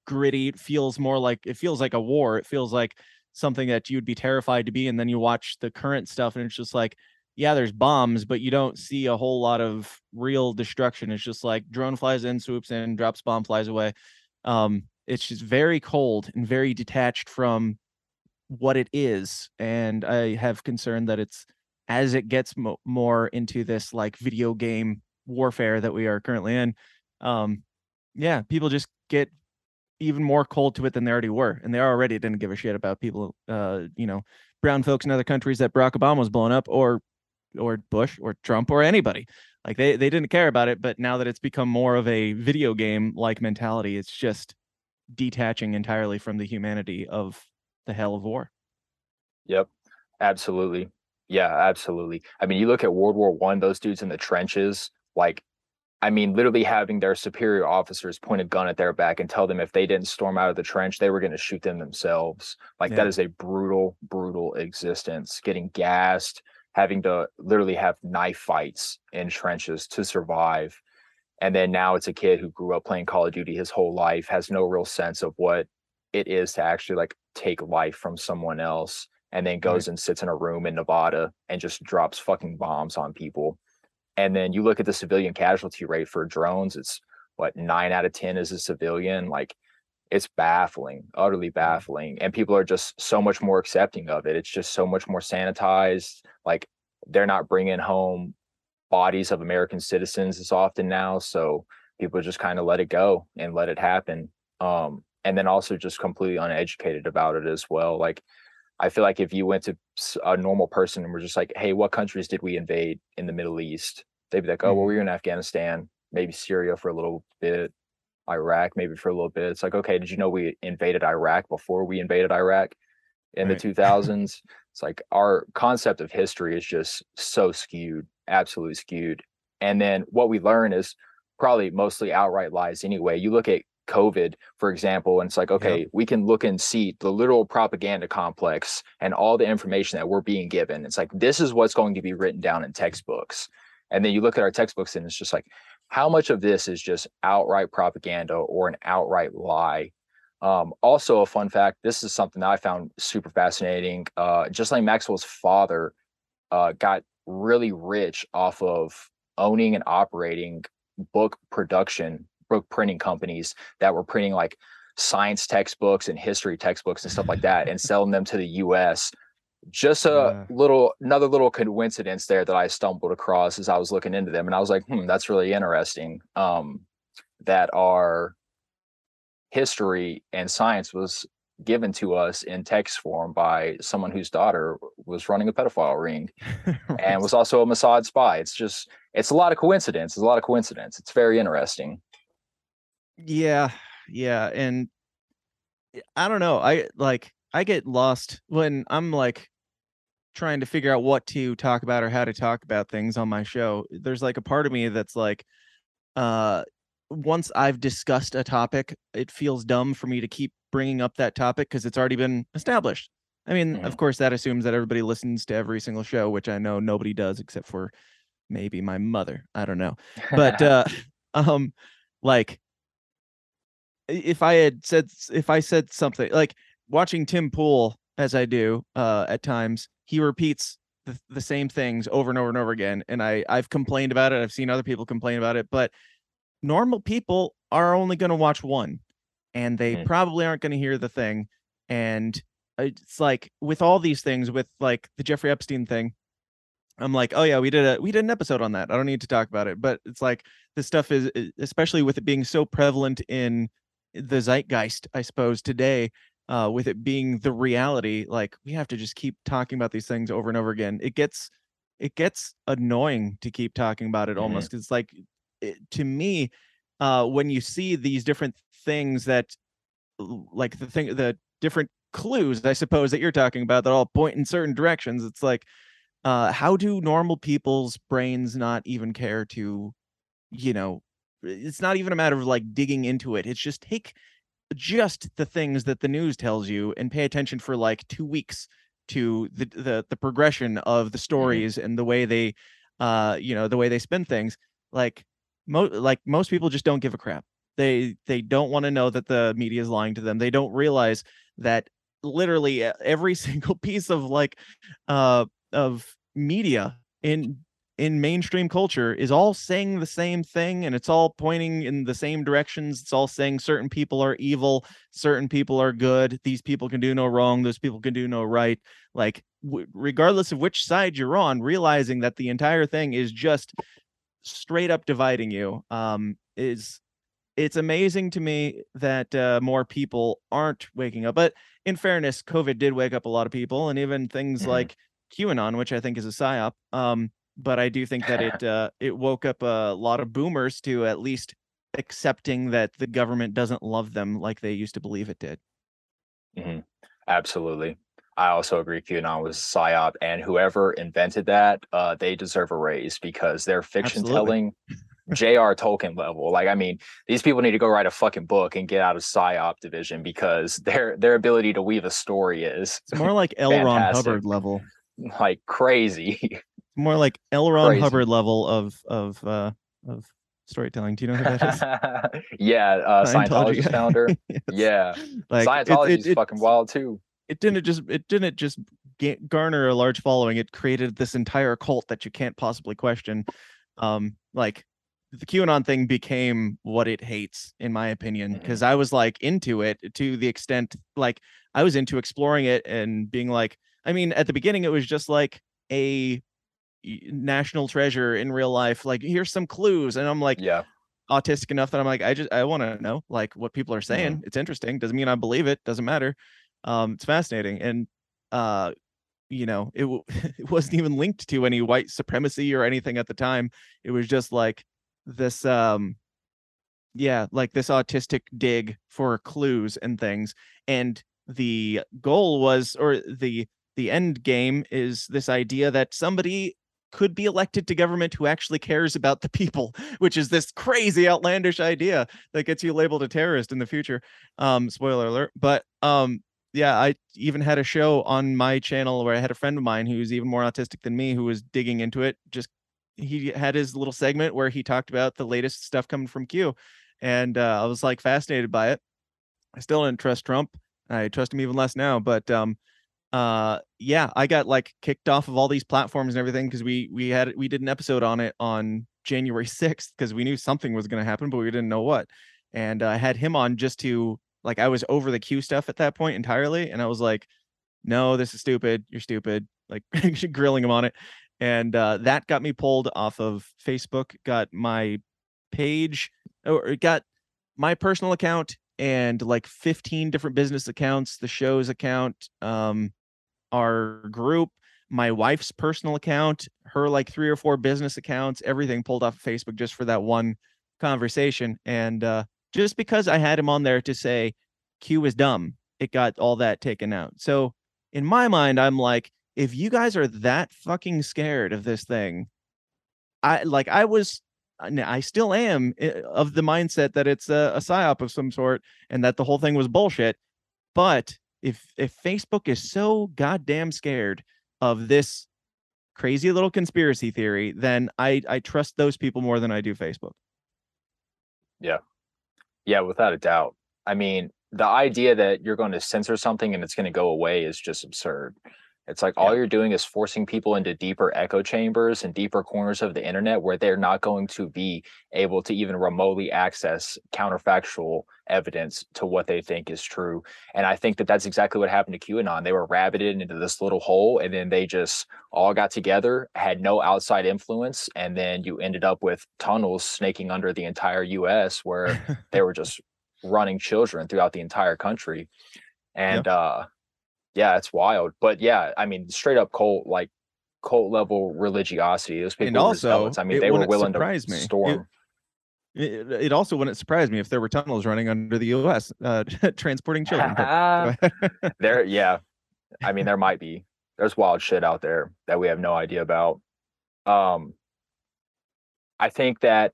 B: gritty. It feels more like it feels like a war. It feels like something that you'd be terrified to be. And then you watch the current stuff and it's just like yeah, there's bombs, but you don't see a whole lot of real destruction. It's just like drone flies in, swoops in, drops bomb, flies away. Um, it's just very cold and very detached from what it is. And I have concern that it's as it gets mo- more into this like video game warfare that we are currently in. Um, yeah, people just get even more cold to it than they already were, and they already didn't give a shit about people, uh, you know, brown folks in other countries that Barack Obama was blowing up, or or Bush or Trump or anybody. Like they they didn't care about it, but now that it's become more of a video game like mentality, it's just detaching entirely from the humanity of the hell of war.
A: Yep. Absolutely. Yeah, absolutely. I mean, you look at World War One, those dudes in the trenches, like I mean, literally having their superior officers point a gun at their back and tell them if they didn't storm out of the trench, they were going to shoot them themselves. Like yeah. that is a brutal, brutal existence. Getting gassed, having to literally have knife fights in trenches to survive. And then now it's a kid who grew up playing Call of Duty his whole life, has no real sense of what it is to actually like take life from someone else, and then goes right. and sits in a room in Nevada and just drops fucking bombs on people. And then you look at the civilian casualty rate for drones, it's what nine out of 10 is a civilian. Like it's baffling, utterly mm-hmm. baffling. And people are just so much more accepting of it. It's just so much more sanitized. Like they're not bringing home bodies of American citizens as often now. So people just kind of let it go and let it happen. Um, and then also just completely uneducated about it as well. Like I feel like if you went to a normal person and were just like, "Hey, what countries did we invade in the Middle East?" They'd be like, "Oh, well, we mm-hmm. were in Afghanistan, maybe Syria for a little bit, Iraq maybe for a little bit. It's like, okay, did you know we invaded Iraq before we invaded Iraq in right. the 2000s? it's like our concept of history is just so skewed, absolutely skewed. And then what we learn is probably mostly outright lies anyway. You look at COVID, for example, and it's like, okay, yep. we can look and see the literal propaganda complex and all the information that we're being given. It's like, this is what's going to be written down in textbooks. And then you look at our textbooks and it's just like, how much of this is just outright propaganda or an outright lie? Um, also, a fun fact this is something that I found super fascinating. Uh, just like Maxwell's father uh, got really rich off of owning and operating book production, book printing companies that were printing like science textbooks and history textbooks and stuff like that and selling them to the US just a yeah. little another little coincidence there that I stumbled across as I was looking into them and I was like, hmm, that's really interesting. Um, that our history and science was given to us in text form by someone whose daughter was running a pedophile ring and was also a Mossad spy. It's just it's a lot of coincidence. It's a lot of coincidence. It's very interesting.
B: Yeah, yeah, and I don't know. I like I get lost when I'm like trying to figure out what to talk about or how to talk about things on my show. There's like a part of me that's like uh once I've discussed a topic, it feels dumb for me to keep bringing up that topic because it's already been established. I mean, mm-hmm. of course, that assumes that everybody listens to every single show, which I know nobody does except for maybe my mother. I don't know, but uh, um, like if I had said if I said something like watching Tim Pool as I do uh, at times, he repeats the, the same things over and over and over again, and I I've complained about it. I've seen other people complain about it, but normal people are only going to watch one and they mm. probably aren't going to hear the thing and it's like with all these things with like the Jeffrey Epstein thing I'm like, oh yeah, we did a we did an episode on that. I don't need to talk about it, but it's like this stuff is especially with it being so prevalent in the zeitgeist, I suppose today, uh, with it being the reality. Like we have to just keep talking about these things over and over again. It gets it gets annoying to keep talking about it mm-hmm. almost. It's like it, to me, uh, when you see these different things that, like the thing, the different clues, I suppose that you're talking about that all point in certain directions. It's like, uh, how do normal people's brains not even care to, you know, it's not even a matter of like digging into it. It's just take just the things that the news tells you and pay attention for like two weeks to the the, the progression of the mm-hmm. stories mm-hmm. and the way they uh you know the way they spin things like like most people just don't give a crap. They they don't want to know that the media is lying to them. They don't realize that literally every single piece of like uh of media in in mainstream culture is all saying the same thing and it's all pointing in the same directions it's all saying certain people are evil certain people are good these people can do no wrong those people can do no right like w- regardless of which side you're on realizing that the entire thing is just straight up dividing you um, is it's amazing to me that uh, more people aren't waking up. But in fairness, COVID did wake up a lot of people, and even things mm-hmm. like QAnon, which I think is a psyop. Um, but I do think that it uh, it woke up a lot of boomers to at least accepting that the government doesn't love them like they used to believe it did.
A: Mm-hmm. Absolutely. I also agree QAnon was psyop, and whoever invented that, uh, they deserve a raise because they're fiction telling J.R. Tolkien level. Like, I mean, these people need to go write a fucking book and get out of psyop division because their their ability to weave a story is
B: it's more like L. Ron Hubbard level,
A: like crazy.
B: More like L. Ron crazy. Hubbard level of of uh of storytelling. Do you know who that
A: is? yeah, uh, Scientology founder. yes. Yeah, like, Scientology is fucking wild too
B: it didn't just it didn't just garner a large following it created this entire cult that you can't possibly question. Um like the qanon thing became what it hates in my opinion because mm-hmm. i was like into it to the extent like i was into exploring it and being like i mean at the beginning it was just like a national treasure in real life like here's some clues and i'm like
A: yeah.
B: autistic enough that i'm like i just i want to know like what people are saying. Mm-hmm. it's interesting. Doesn't mean i believe it. Doesn't matter um, it's fascinating, and uh, you know, it, w- it wasn't even linked to any white supremacy or anything at the time. It was just like this, um, yeah, like this autistic dig for clues and things. And the goal was, or the the end game is this idea that somebody could be elected to government who actually cares about the people, which is this crazy outlandish idea that gets you labeled a terrorist in the future. Um, spoiler alert. But um, yeah, I even had a show on my channel where I had a friend of mine who's even more autistic than me who was digging into it. Just he had his little segment where he talked about the latest stuff coming from Q, and uh, I was like fascinated by it. I still didn't trust Trump. I trust him even less now, but um, uh, yeah, I got like kicked off of all these platforms and everything because we we had we did an episode on it on January sixth because we knew something was going to happen, but we didn't know what. And uh, I had him on just to like I was over the Q stuff at that point entirely, and I was like, "No, this is stupid. You're stupid." Like grilling him on it, and uh, that got me pulled off of Facebook. Got my page, or got my personal account and like 15 different business accounts, the show's account, um, our group, my wife's personal account, her like three or four business accounts, everything pulled off of Facebook just for that one conversation. And uh, just because I had him on there to say Q is dumb, it got all that taken out. So in my mind, I'm like, if you guys are that fucking scared of this thing, I like I was I still am eh, of the mindset that it's a, a psyop of some sort and that the whole thing was bullshit. But if if Facebook is so goddamn scared of this crazy little conspiracy theory, then I I trust those people more than I do Facebook.
A: Yeah. Yeah, without a doubt. I mean, the idea that you're going to censor something and it's going to go away is just absurd. It's like all you're doing is forcing people into deeper echo chambers and deeper corners of the internet where they're not going to be able to even remotely access counterfactual evidence to what they think is true. And I think that that's exactly what happened to QAnon. They were rabbited into this little hole and then they just all got together, had no outside influence. And then you ended up with tunnels snaking under the entire US where they were just running children throughout the entire country. And, yep. uh, yeah, it's wild. But yeah, I mean, straight up cult, like cult level religiosity. Those people and also, I mean, they were willing to me. storm.
B: It, it, also wouldn't surprise me if there were tunnels running under the U.S. Uh, transporting children.
A: there, yeah. I mean, there might be. There's wild shit out there that we have no idea about. Um, I think that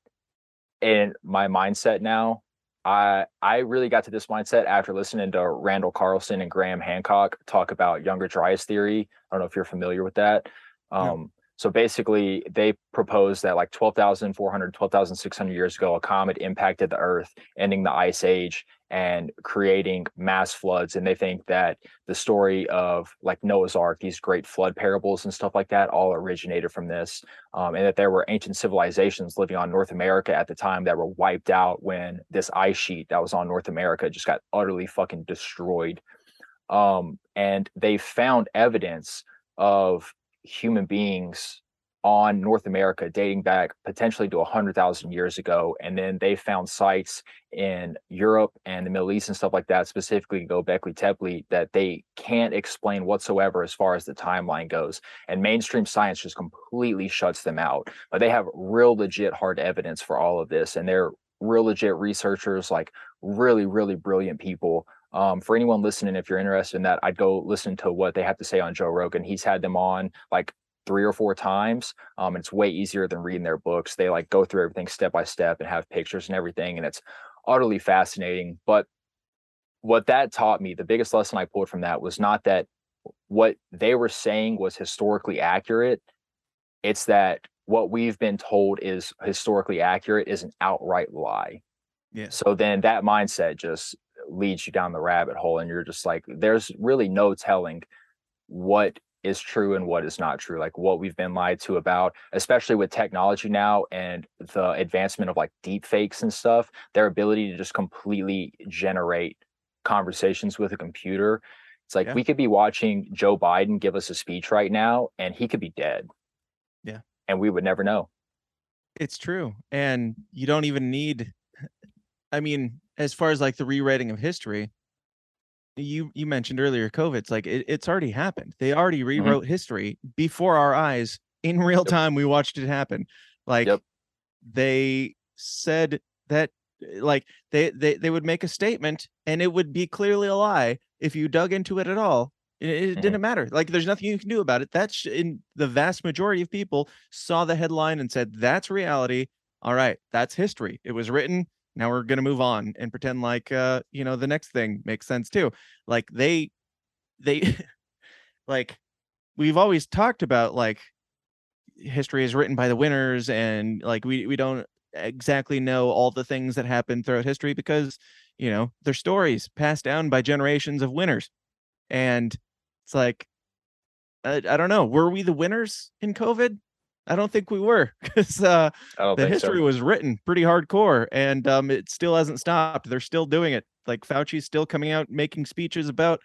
A: in my mindset now, I I really got to this mindset after listening to Randall Carlson and Graham Hancock talk about Younger Dryas theory. I don't know if you're familiar with that. Um, So basically, they proposed that like 12,400, 12,600 years ago, a comet impacted the Earth, ending the ice age and creating mass floods. And they think that the story of like Noah's Ark, these great flood parables and stuff like that, all originated from this. Um, and that there were ancient civilizations living on North America at the time that were wiped out when this ice sheet that was on North America just got utterly fucking destroyed. Um, and they found evidence of human beings on North America dating back potentially to 100,000 years ago. And then they found sites in Europe and the Middle East and stuff like that, specifically Göbekli Tepe, that they can't explain whatsoever as far as the timeline goes. And mainstream science just completely shuts them out. But they have real legit hard evidence for all of this. And they're real legit researchers, like really, really brilliant people. Um, for anyone listening, if you're interested in that, I'd go listen to what they have to say on Joe Rogan. He's had them on like three or four times. Um, it's way easier than reading their books. They like go through everything step by step and have pictures and everything, and it's utterly fascinating. But what that taught me, the biggest lesson I pulled from that was not that what they were saying was historically accurate. It's that what we've been told is historically accurate is an outright lie. Yeah. So then that mindset just leads you down the rabbit hole, and you're just like, there's really no telling what is true and what is not true, like what we've been lied to about, especially with technology now and the advancement of like deep fakes and stuff, their ability to just completely generate conversations with a computer. It's like yeah. we could be watching Joe Biden give us a speech right now and he could be dead.
B: Yeah.
A: And we would never know.
B: It's true. And you don't even need I mean, as far as like the rewriting of history, you you mentioned earlier covid it's like it, it's already happened they already mm-hmm. rewrote mm-hmm. history before our eyes in real yep. time we watched it happen like yep. they said that like they, they they would make a statement and it would be clearly a lie if you dug into it at all it, it mm-hmm. didn't matter like there's nothing you can do about it that's in the vast majority of people saw the headline and said that's reality all right that's history it was written now we're going to move on and pretend like uh you know the next thing makes sense too. Like they they like we've always talked about like history is written by the winners and like we we don't exactly know all the things that happened throughout history because you know they're stories passed down by generations of winners. And it's like I, I don't know were we the winners in covid I don't think we were because uh, the history so. was written pretty hardcore, and um, it still hasn't stopped. They're still doing it. Like Fauci's still coming out making speeches about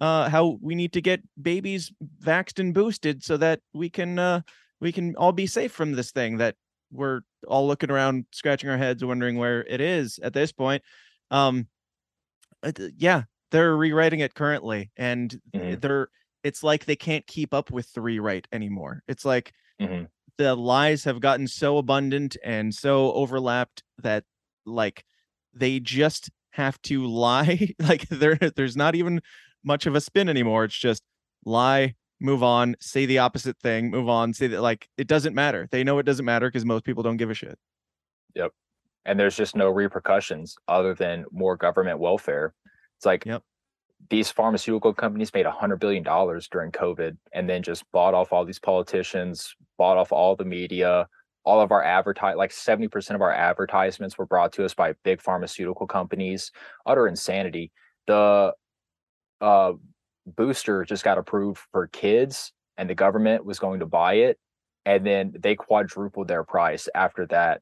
B: uh, how we need to get babies vaxxed and boosted so that we can uh, we can all be safe from this thing that we're all looking around scratching our heads wondering where it is at this point. Um, Uh, yeah, they're rewriting it currently, and
A: Mhm.
B: they're it's like they can't keep up with the rewrite anymore. It's like
A: Mhm.
B: The lies have gotten so abundant and so overlapped that like they just have to lie. like there there's not even much of a spin anymore. It's just lie, move on, say the opposite thing, move on, say that like it doesn't matter. They know it doesn't matter because most people don't give a shit. Yep.
A: And there's just no repercussions other than more government welfare. It's like
B: Yep.
A: These pharmaceutical companies made a hundred billion dollars during COVID and then just bought off all these politicians, bought off all the media, all of our advertise like 70% of our advertisements were brought to us by big pharmaceutical companies. Utter insanity. The uh booster just got approved for kids and the government was going to buy it and then they quadrupled their price after that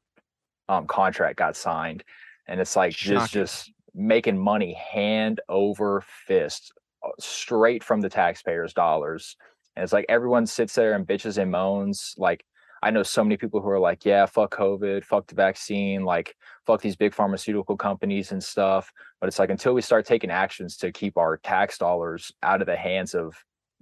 A: um, contract got signed, and it's like just just making money hand over fist, uh, straight from the taxpayers' dollars. And it's like everyone sits there and bitches and moans. Like I know so many people who are like, "Yeah, fuck COVID, fuck the vaccine, like fuck these big pharmaceutical companies and stuff." But it's like until we start taking actions to keep our tax dollars out of the hands of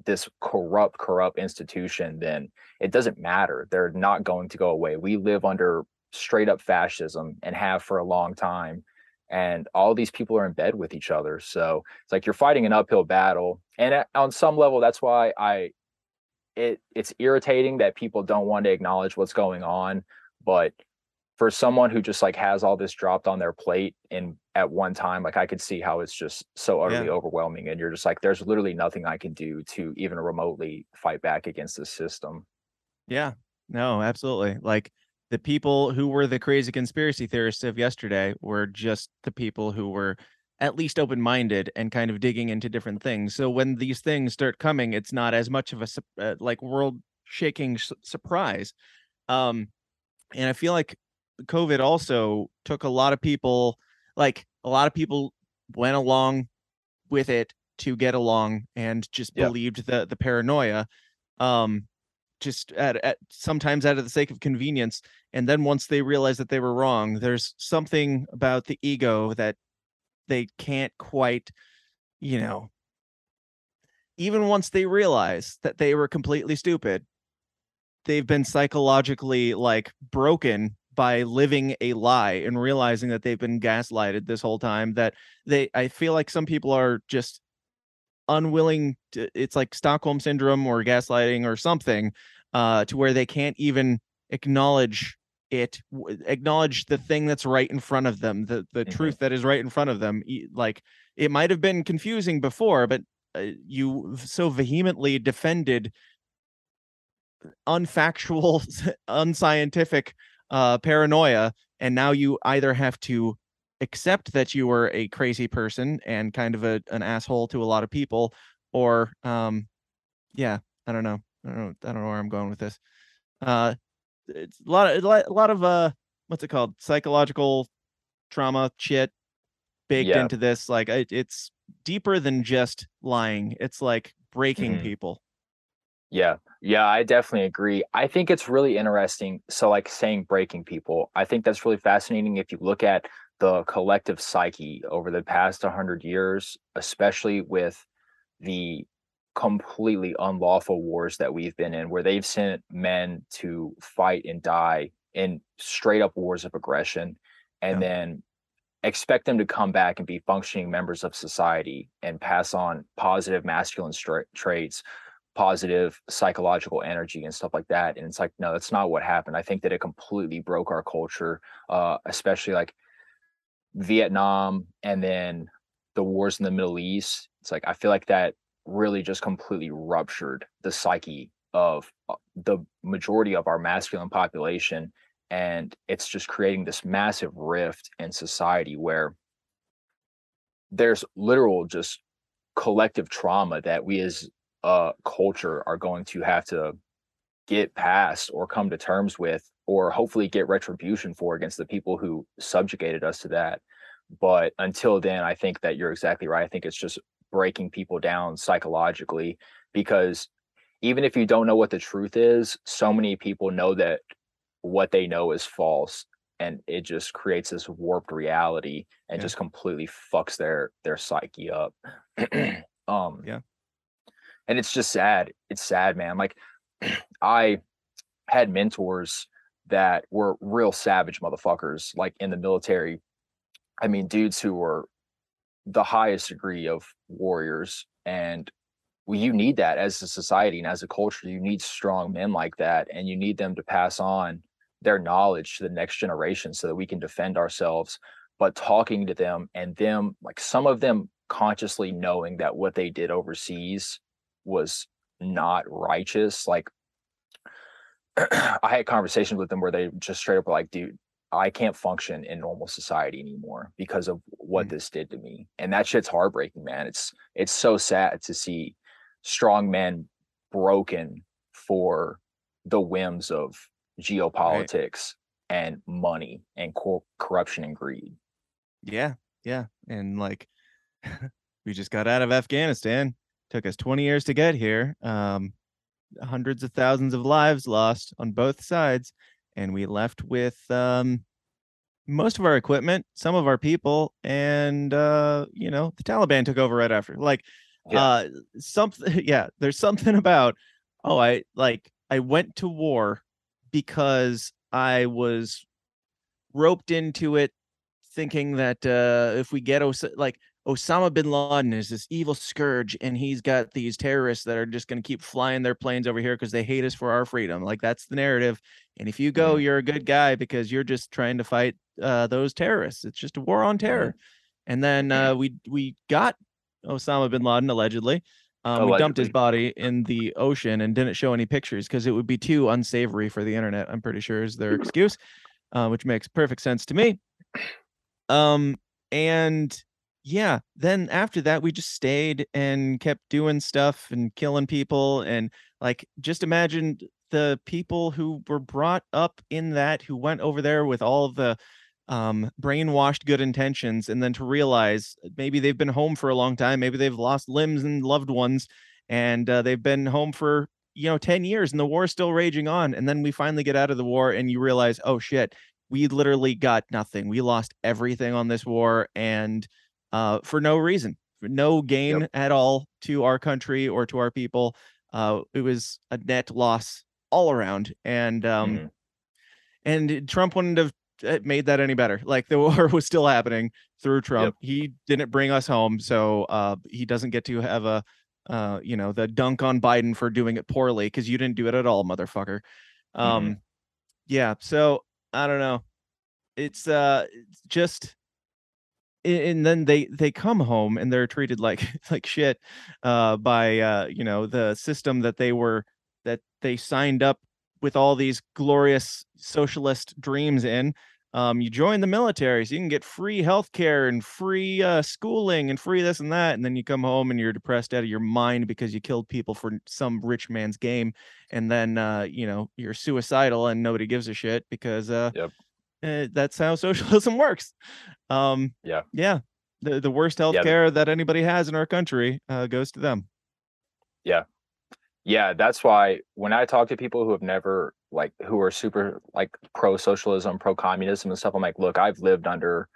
A: this corrupt, corrupt institution, then it doesn't matter. They're not going to go away. We live under straight up fascism and have for a long time. And all these people are in bed with each other. So it's like you're fighting an uphill battle. And at- on some level, that's why I it it's irritating that people don't want to acknowledge what's going on. But for someone who just like has all this dropped on their plate in at one time, like I could see how it's just so utterly
B: Yeah.
A: overwhelming. And you're just like, there's literally nothing I can do to even remotely fight back against this system.
B: Yeah. No, absolutely. Like the people who were the crazy conspiracy theorists of yesterday were just the people who were at least open-minded and kind of digging into different things. So when these things start coming, it's not as much of a uh, like world-shaking su- surprise. Um and I feel like COVID also took a lot of people like a lot of people went along with it to get along and just
A: Yep.
B: believed the the paranoia um just at, at sometimes out of the sake of convenience and then once they realize that they were wrong there's something about the ego that they can't quite you know even once they realize that they were completely stupid they've been psychologically like broken by living a lie and realizing that they've been gaslighted this whole time that they i feel like some people are just unwilling to it's like stockholm syndrome or gaslighting or something uh to where they can't even acknowledge it acknowledge the thing that's right in front of them the the
A: Mhm.
B: truth that is right in front of them like it might have been confusing before but uh, you so vehemently defended unfactual unscientific uh paranoia and now you either have to accept that you were a crazy person and kind of a, an asshole to a lot of people or um yeah i don't know i don't know i don't know where i'm going with this uh it's a lot of a lot- of uh what's it called psychological trauma shit baked
A: Yeah.
B: into this like it, it's deeper than just lying it's like breaking
A: Mhm.
B: people
A: Yeah, yeah, I definitely agree. I think it's really interesting. So, like saying breaking people, I think that's really fascinating if you look at the collective psyche over the past 100 years, especially with the completely unlawful wars that we've been in, where they've sent men to fight and die in straight up wars of aggression, and
B: Yeah.
A: then expect them to come back and be functioning members of society and pass on positive masculine stra- traits positive psychological energy and stuff like that and it's like no that's not what happened i think that it completely broke our culture uh especially like vietnam and then the wars in the middle east it's like i feel like that really just completely ruptured the psyche of uh, the majority of our masculine population and it's just creating this massive rift in society where there's literal just collective trauma that we as a culture are going to have to get past or come to terms with or hopefully get retribution for against the people who subjugated us to that. But until then i think that you're exactly right. I think it's just breaking people down psychologically because even if you don't know what the truth is so many people know that what they know is false and it just creates this warped reality and
B: Yeah.
A: just completely fucks their their psyche up. Um
B: Yeah.
A: and it's just sad. It's sad man. Like i had mentors that were real savage motherfuckers like in the military. I mean dudes who were the highest degree of warriors and well, you need that as a society and as a culture. You need strong men like that and you need them to pass on their knowledge to the next generation so that we can defend ourselves. But talking to them and them like some of them consciously knowing that what they did overseas was not righteous like i had conversations with them where they just straight up were like dude i can't function in normal society anymore because of what
B: Mm.
A: this did to me and that shit's heartbreaking man it's it's so sad to see strong men broken for the whims of geopolitics and money and cor- corruption and greed
B: Yeah, yeah, and like we just got out of Afghanistan. Took us 20 years to get here. Um, hundreds of thousands of lives lost on both sides, and we left with um, most of our equipment, some of our people, and uh, you know the Taliban took over right after. Like,
A: Yeah.
B: uh, something. Yeah, there's something about. Oh, I like I went to war because I was roped into it thinking that uh, if we get Os- like Osama bin Laden is this evil scourge, and he's got these terrorists that are just going to keep flying their planes over here because they hate us for our freedom. Like that's the narrative. And if you go, you're a good guy because you're just trying to fight uh, those terrorists. It's just a war on terror. And then uh, we we got Osama bin Laden allegedly. Um, we dumped his body in the ocean and didn't show any pictures because it would be too unsavory for the internet. I'm pretty sure is their excuse, uh, which makes perfect sense to me. Um, and yeah, then after that, we just stayed and kept doing stuff and killing people. And like, just imagine the people who were brought up in that, who went over there with all the um, brainwashed good intentions, and then to realize maybe they've been home for a long time, maybe they've lost limbs and loved ones, and uh, they've been home for you know 10 years and the war's still raging on and then we finally get out of the war and you realize oh shit we literally got nothing. We lost everything on this war and uh, for no reason, for no gain at all to our country or to our people. Uh, it was a net loss all around. And um,
A: Mhm.
B: and Trump wouldn't have uh, made that any better. Like the war was still happening through Trump. He didn't bring us home, so uh, he doesn't get to have a uh, you know, the dunk on Biden for doing it poorly because you didn't do it at all, motherfucker. Um, yeah. So I don't know. It's uh, it's just. And then they they come home and they're treated like like shit uh by uh you know the system that they were that they signed up with all these glorious socialist dreams in um, you join the military so you can get free healthcare and free uh, schooling and free this and that and then you come home and you're depressed out of your mind because you killed people for some rich man's game and then uh, you know you're suicidal and nobody gives a shit because uh,
A: Yep.
B: Eh, that's how socialism works. Um,
A: Yeah.
B: yeah the, the worst healthcare that anybody has in our country uh, goes to them.
A: Yeah, yeah that's why when i talk to people who have never like who are super like pro socialism pro communism and stuff i'm like look i've lived under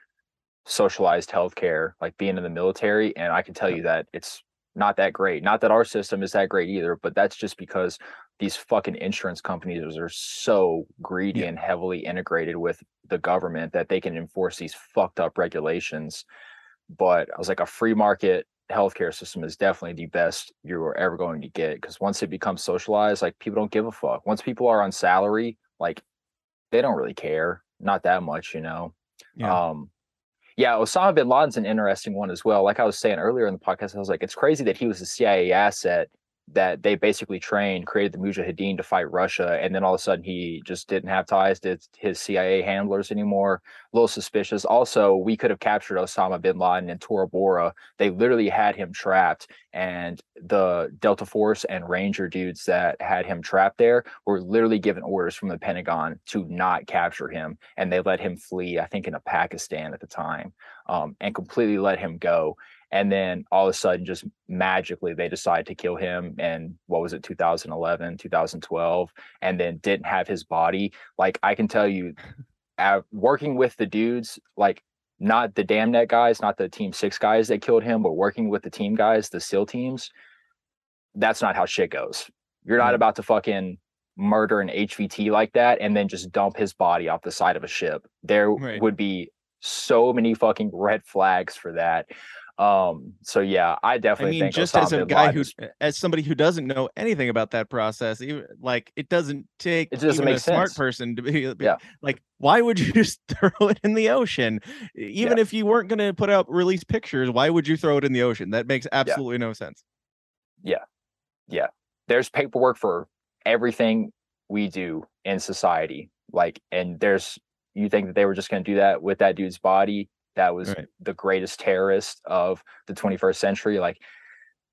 A: socialized healthcare like being in the military and i can tell you that it's not that great. Not that our system is that great either but that's just because these fucking insurance companies are so greedy
B: Yeah.
A: and heavily integrated with the government that they can enforce these fucked up regulations. But i was like a free market healthcare system is definitely the best you're ever going to get because once it becomes socialized like people don't give a fuck. Once people are on salary like they don't really care not that much you know?
B: Yeah.
A: Um yeah osama bin laden's an interesting one as well. Like i was saying earlier in the podcast i was like it's crazy that he was a cia asset that they basically trained created the mujahideen to fight russia and then all of a sudden he just didn't have ties to his cia handlers anymore. A little suspicious. Also we could have captured osama bin laden in tora bora. They literally had him trapped and the delta force and ranger dudes that had him trapped there were literally given orders from the pentagon to not capture him and they let him flee i think into pakistan at the time um, and completely let him go and then all of a sudden just magically they decided to kill him and what was it 2011 2012 and then didn't have his body like i can tell you working with the dudes, like not the Dam Neck guys, not the team six guys that killed him, but working with the team guys, the SEAL teams, that's not how shit goes. You're not about to fucking murder an HVT like that and then just dump his body off the side of a ship. There
B: Right.
A: would be so many fucking red flags for that. Um, so yeah, I definitely
B: I
A: mean,
B: just
A: Osama
B: as a guy who,
A: is-
B: as somebody who doesn't know anything about that process, even like it doesn't take
A: It doesn't
B: even a
A: make
B: smart person to be, be-
A: Yeah.
B: like, why would you just throw it in the ocean? Even if you weren't going to put out release pictures, why would you throw it in the ocean? That makes absolutely no sense. Yeah, yeah.
A: There's paperwork for everything we do in society. Like, and there's you think that they were just going to do that with that dude's body? That was
B: Right.
A: the greatest terrorist of the 21st century. Like,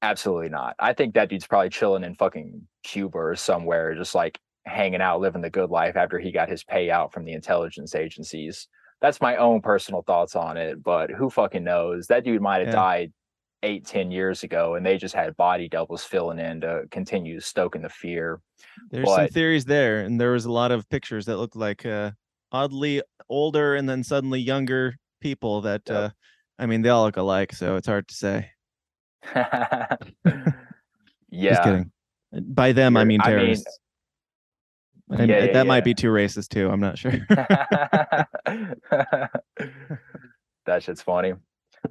A: absolutely not. I think that dude's probably chilling in fucking Cuba or somewhere, just like hanging out, living the good life after he got his payout from the intelligence agencies. That's my own personal thoughts on it, but who fucking knows? That dude might have
B: Yeah.
A: died eight, ten years ago, and they just had body doubles filling in to continue stoking the fear.
B: There's some
A: But-
B: theories there, and there was a lot of pictures that looked like uh, oddly older and then suddenly younger people. That
A: Yep.
B: uh, I mean, they all look alike, so it's hard to say.
A: yeah,
B: Just kidding. By them, I mean
A: I mean-
B: terrorists. and
A: Yeah,
B: uh,
A: yeah,
B: that might
A: yeah.
B: be too racist too. I'm not sure.
A: that shit's funny.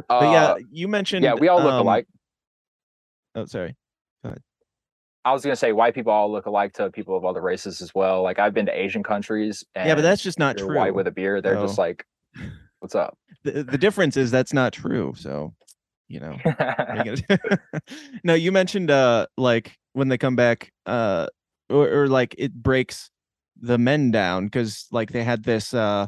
B: but yeah,
A: Uh,
B: you mentioned.
A: yeah, we all look
B: um,
A: alike.
B: Oh, sorry.
A: I was gonna say white people all look alike to people of other races as well. Like I've been to Asian countries, and
B: Yeah, but that's just not true.
A: white with a beard. They're just like, "What's up?"
B: the, the difference is that's not true. So, you know. you no, you mentioned uh like when they come back, uh, or, or like it breaks the men down because like they had this uh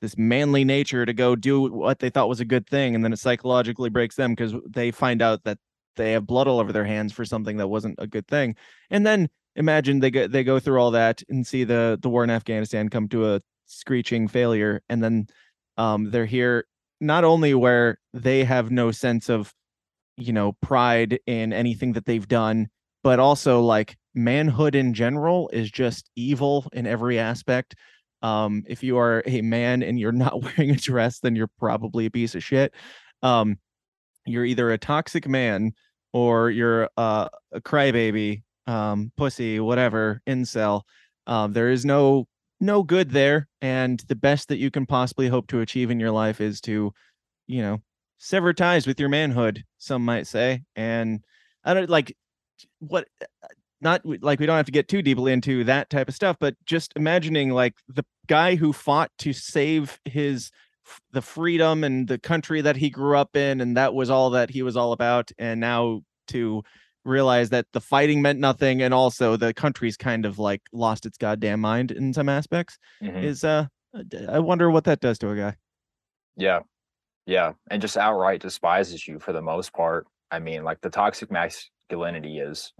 B: this manly nature to go do what they thought was a good thing, and then it psychologically breaks them because they find out that they have blood all over their hands for something that wasn't a good thing, and then imagine they go they go through all that and see the the war in Afghanistan come to a screeching failure, and then um they're here not only where they have no sense of you know pride in anything that they've done but also like manhood in general is just evil in every aspect. Um if you are a man and you're not wearing a dress then you're probably a piece of shit. Um you're either a toxic man or you're uh, a crybaby um pussy whatever incel. Um there is no no good there and the best that you can possibly hope to achieve in your life is to you know sever ties with your manhood some might say and i don't like what uh, not like we don't have to get too deeply into that type of stuff but just imagining like the guy who fought to save his the freedom and the country that he grew up in and that was all that he was all about and now to realize that the fighting meant nothing and also the country's kind of like lost its goddamn mind in some aspects
A: Mhm.
B: is uh i wonder what that does to a guy
A: Yeah. Yeah. And just outright despises you for the most part. I mean, like the toxic masculinity is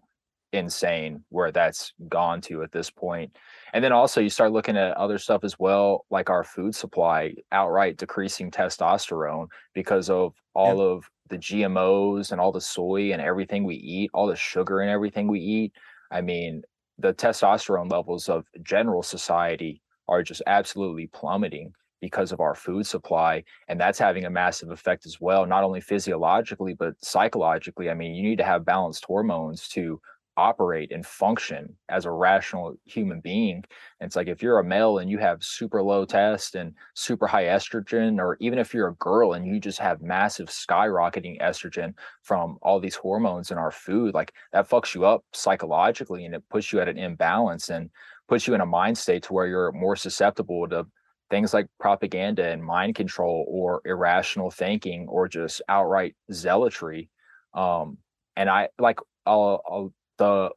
A: insane where that's gone to at this point. And then also you start looking at other stuff as well, like our food supply outright decreasing testosterone because of all of the GMOs and all the soy and everything we eat, all the sugar and everything we eat. I mean, the testosterone levels of general society are just absolutely plummeting because of our food supply and that's having a massive effect as well not only physiologically but psychologically i mean you need to have balanced hormones to operate and function as a rational human being. And it's like if you're a male and you have super low test and super high estrogen or even if you're a girl and you just have massive skyrocketing estrogen from all these hormones in our food like that fucks you up psychologically and it puts you at an imbalance and puts you in a mind state to where you're more susceptible to things like propaganda and mind control or irrational thinking or just outright zealotry. Um and i like I'll, I'll, the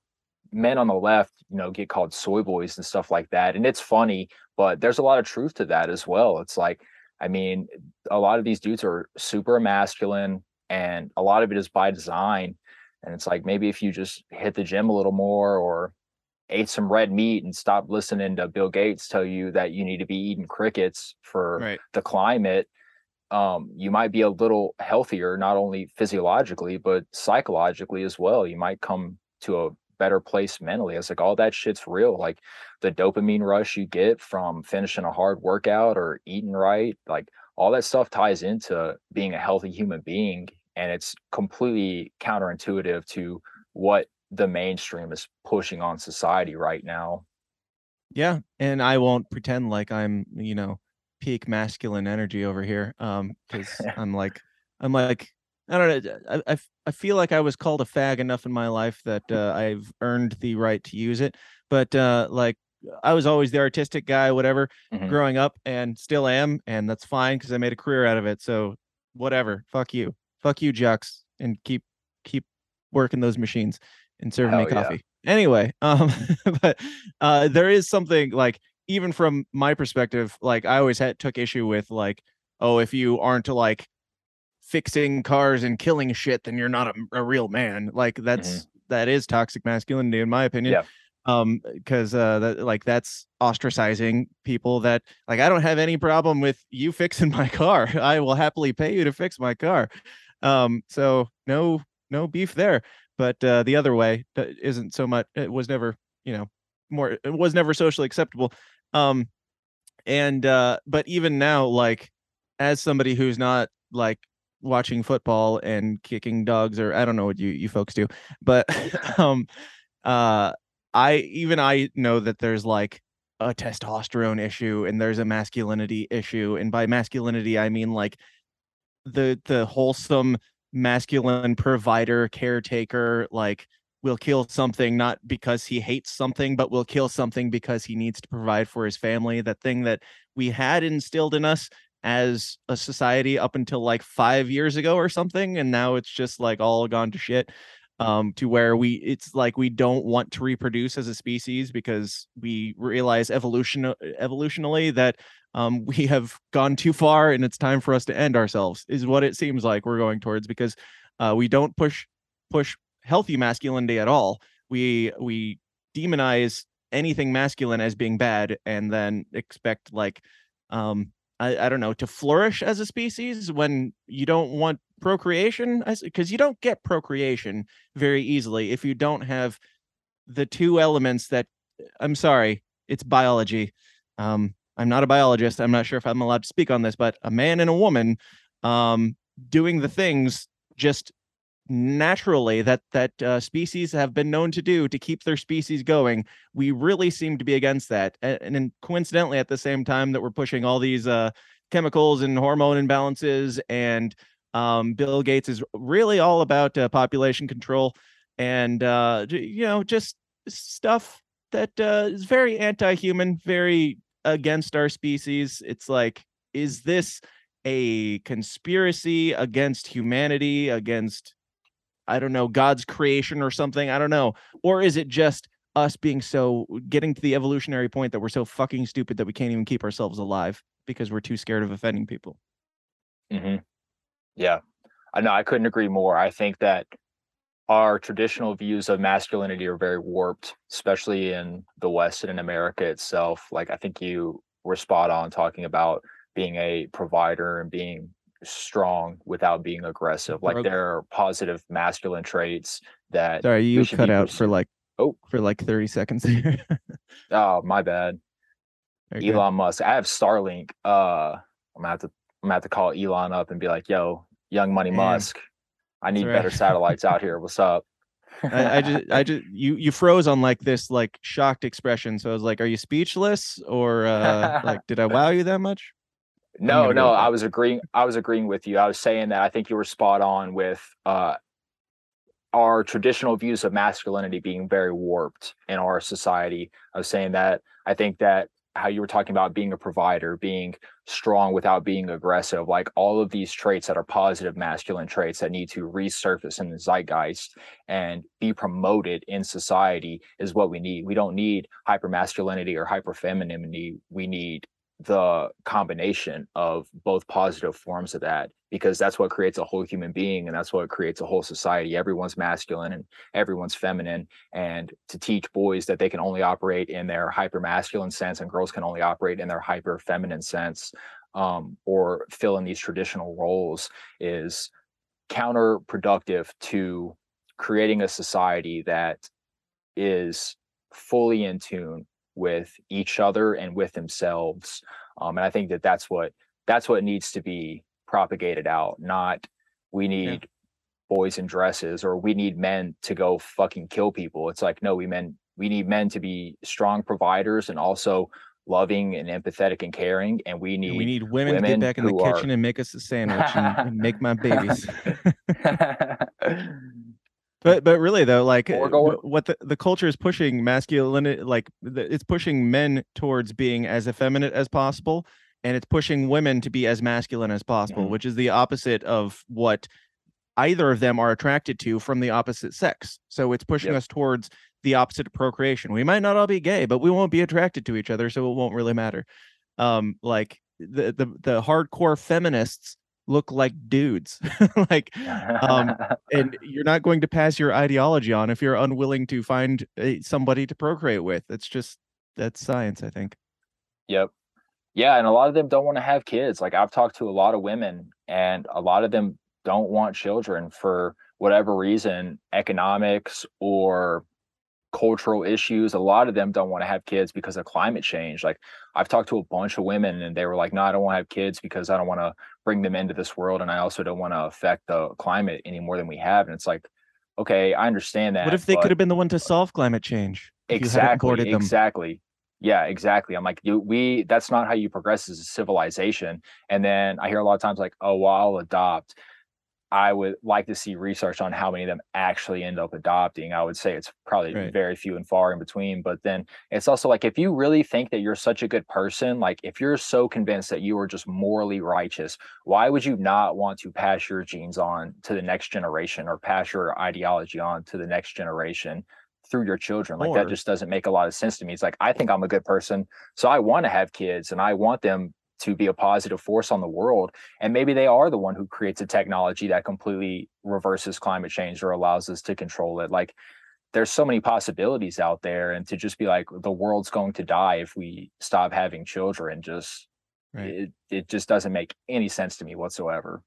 A: men on the left you know get called soy boys and stuff like that and it's funny but there's a lot of truth to that as well it's like i mean a lot of these dudes are super masculine and a lot of it is by design and it's like maybe if you just hit the gym a little more or ate some red meat and stopped listening to Bill Gates tell you that you need to be eating crickets for
B: right
A: the climate, um, you might be a little healthier, not only physiologically, but psychologically as well. You might come to a better place mentally. It's like all that shit's real. Like the dopamine rush you get from finishing a hard workout or eating right, like all that stuff ties into being a healthy human being. And it's completely counterintuitive to what the mainstream is pushing on society right now.
B: Yeah. And I won't pretend like I'm, you know, peak masculine energy over here. Um, because I'm like, I'm like, I don't know. I, I, I feel like I was called a fag enough in my life that uh, I've earned the right to use it. But uh, like I was always the artistic guy, whatever, mm-hmm. growing up, and still am, and that's fine because I made a career out of it. So whatever, fuck you, fuck you, Jux, and keep keep working those machines and serving Hell me coffee. Yeah. Anyway, um, but uh, there is something like even from my perspective, like I always had took issue with like, oh, if you aren't like fixing cars and killing shit, then you're not a, a real man. Like that's mm-hmm. that is toxic masculinity in my opinion. Yeah um because uh that like that's ostracizing people that like i don't have any problem with you fixing my car i will happily pay you to fix my car um so no no beef there but uh the other way isn't so much it was never you know more it was never socially acceptable um and uh but even now like as somebody who's not like watching football and kicking dogs or i don't know what you you folks do but um uh I even I know that there's like a testosterone issue and there's a masculinity issue and by masculinity I mean like the the wholesome masculine provider caretaker like will kill something not because he hates something but will kill something because he needs to provide for his family that thing that we had instilled in us as a society up until like 5 years ago or something and now it's just like all gone to shit um, to where we it's like we don't want to reproduce as a species because we realize evolution evolutionally that um, we have gone too far and it's time for us to end ourselves is what it seems like we're going towards because uh, we don't push push healthy masculinity at all. We we demonize anything masculine as being bad and then expect like um I, I don't know to flourish as a species when you don't want procreation? Because you don't get procreation very easily if you don't have the two elements that i'm sorry it's biology. Um i'm not a biologist i'm not sure if i'm allowed to speak on this but a man and a woman um doing the things just naturally that that uh, species have been known to do to keep their species going we really seem to be against that and, and coincidentally at the same time that we're pushing all these uh, chemicals and hormone imbalances and um, bill gates is really all about uh, population control and uh, you know just stuff that uh, is very anti-human very against our species. It's like is this a conspiracy against humanity against I don't know, God's creation or something. I don't know. Or is it just us being so getting to the evolutionary point that we're so fucking stupid that we can't even keep ourselves alive because we're too scared of offending people?
A: Mm-hmm. Yeah. I know I couldn't agree more. I think that our traditional views of masculinity are very warped, especially in the West and in America itself. Like I think you were spot on talking about being a provider and being strong without being aggressive. Like there are positive masculine traits that.
B: Sorry, you cut out for like oh for like thirty seconds here.
A: oh, my bad. Elon. Musk. I have Starlink. Uh, I'm gonna have to I'm gonna have to call Elon up and be like, "Yo, Young Money Musk, I need right. better satellites out here. What's up?"
B: I, I, just, I just, you, you froze on like this, like shocked expression. So I was like, "Are you speechless, or uh, like, did I wow you that much?"
A: No, no, I was agreeing. I was agreeing with you. I was saying that I think you were spot on with uh, our traditional views of masculinity being very warped in our society. I was saying that I think that how you were talking about being a provider, being strong without being aggressive, like all of these traits that are positive masculine traits that need to resurface in the zeitgeist and be promoted in society is what we need. We don't need hyper masculinity or hyper femininity. We need the combination of both positive forms of that because that's what creates a whole human being and that's what creates a whole society. Everyone's masculine and everyone's feminine and to teach boys that they can only operate in their hyper masculine sense and girls can only operate in their hyper feminine sense um, or fill in these traditional roles is counterproductive to creating a society that is fully in tune with each other and with themselves. Um, and I think that that's what that's what needs to be propagated out. Not we need yeah. boys in dresses or we need men to go fucking kill people. It's like no, we men we need men to be strong providers and also loving and empathetic and caring and we need
B: we need women, women, to get back in the kitchen are... and make us a sandwich and, and make my babies But but really though, like uh, what the, the culture is pushing masculinity, like it's pushing men towards being as effeminate as possible, and it's pushing women to be as masculine as possible, mm-hmm. which is the opposite of what either of them are attracted to from the opposite sex. So it's pushing yep. us towards the opposite of procreation. We might not all be gay, but we won't be attracted to each other, so it won't really matter. Um, like the the the hardcore feminists look like dudes. Like um and you're not going to pass your ideology on if you're unwilling to find a, somebody to procreate with. It's just that's science i think.
A: Yep. Yeah and a lot of them don't want to have kids. Like i've talked to a lot of women and a lot of them don't want children for whatever reason economics or cultural issues. A lot of them don't want to have kids because of climate change. Like I've talked to a bunch of women and they were like, no, I don't want to have kids because I don't want to bring them into this world. And I also don't want to affect the climate any more than we have. And it's like, okay, I understand that.
B: What if they could have been the one to solve climate change?
A: Exactly. Exactly. Yeah, exactly. I'm like, you, we, that's not how you progress as a civilization. And then I hear a lot of times like, oh, well, I'll adopt. I would like to see research on how many of them actually end up adopting. I would say it's probably right. very few and far in between. But then it's also like if you really think that you're such a good person, like if you're so convinced that you are just morally righteous, why would you not want to pass your genes on to the next generation or pass your ideology on to the next generation? through your children like or, that just doesn't make a lot of sense to me it's like i think i'm a good person so i want to have kids and i want them to be a positive force on the world and maybe they are the one who creates a technology that completely reverses climate change or allows us to control it. Like there's so many possibilities out there and to just be like the world's going to die if we stop having children just right. it, it just doesn't make any sense to me whatsoever.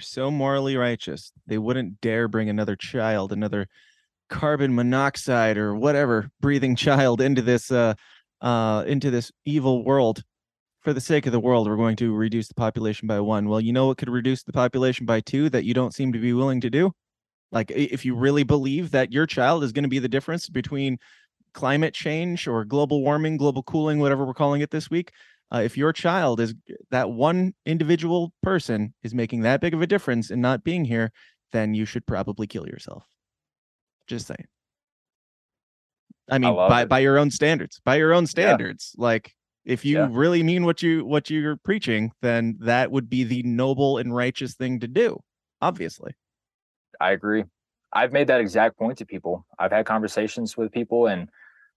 B: So morally righteous. They wouldn't dare bring another child another carbon monoxide or whatever breathing child into this uh uh into this evil world for the sake of the world, we're going to reduce the population by one. Well, you know what could reduce the population by two that you don't seem to be willing to do? Like, if you really believe that your child is going to be the difference between climate change or global warming, global cooling, whatever we're calling it this week, uh, if your child is that one individual person is making that big of a difference in not being here, then you should probably kill yourself. Just saying. I mean, I by it. by your own standards, by your own standards, yeah. like if you yeah. really mean what you what you're preaching then that would be the noble and righteous thing to do obviously
A: i agree i've made that exact point to people i've had conversations with people and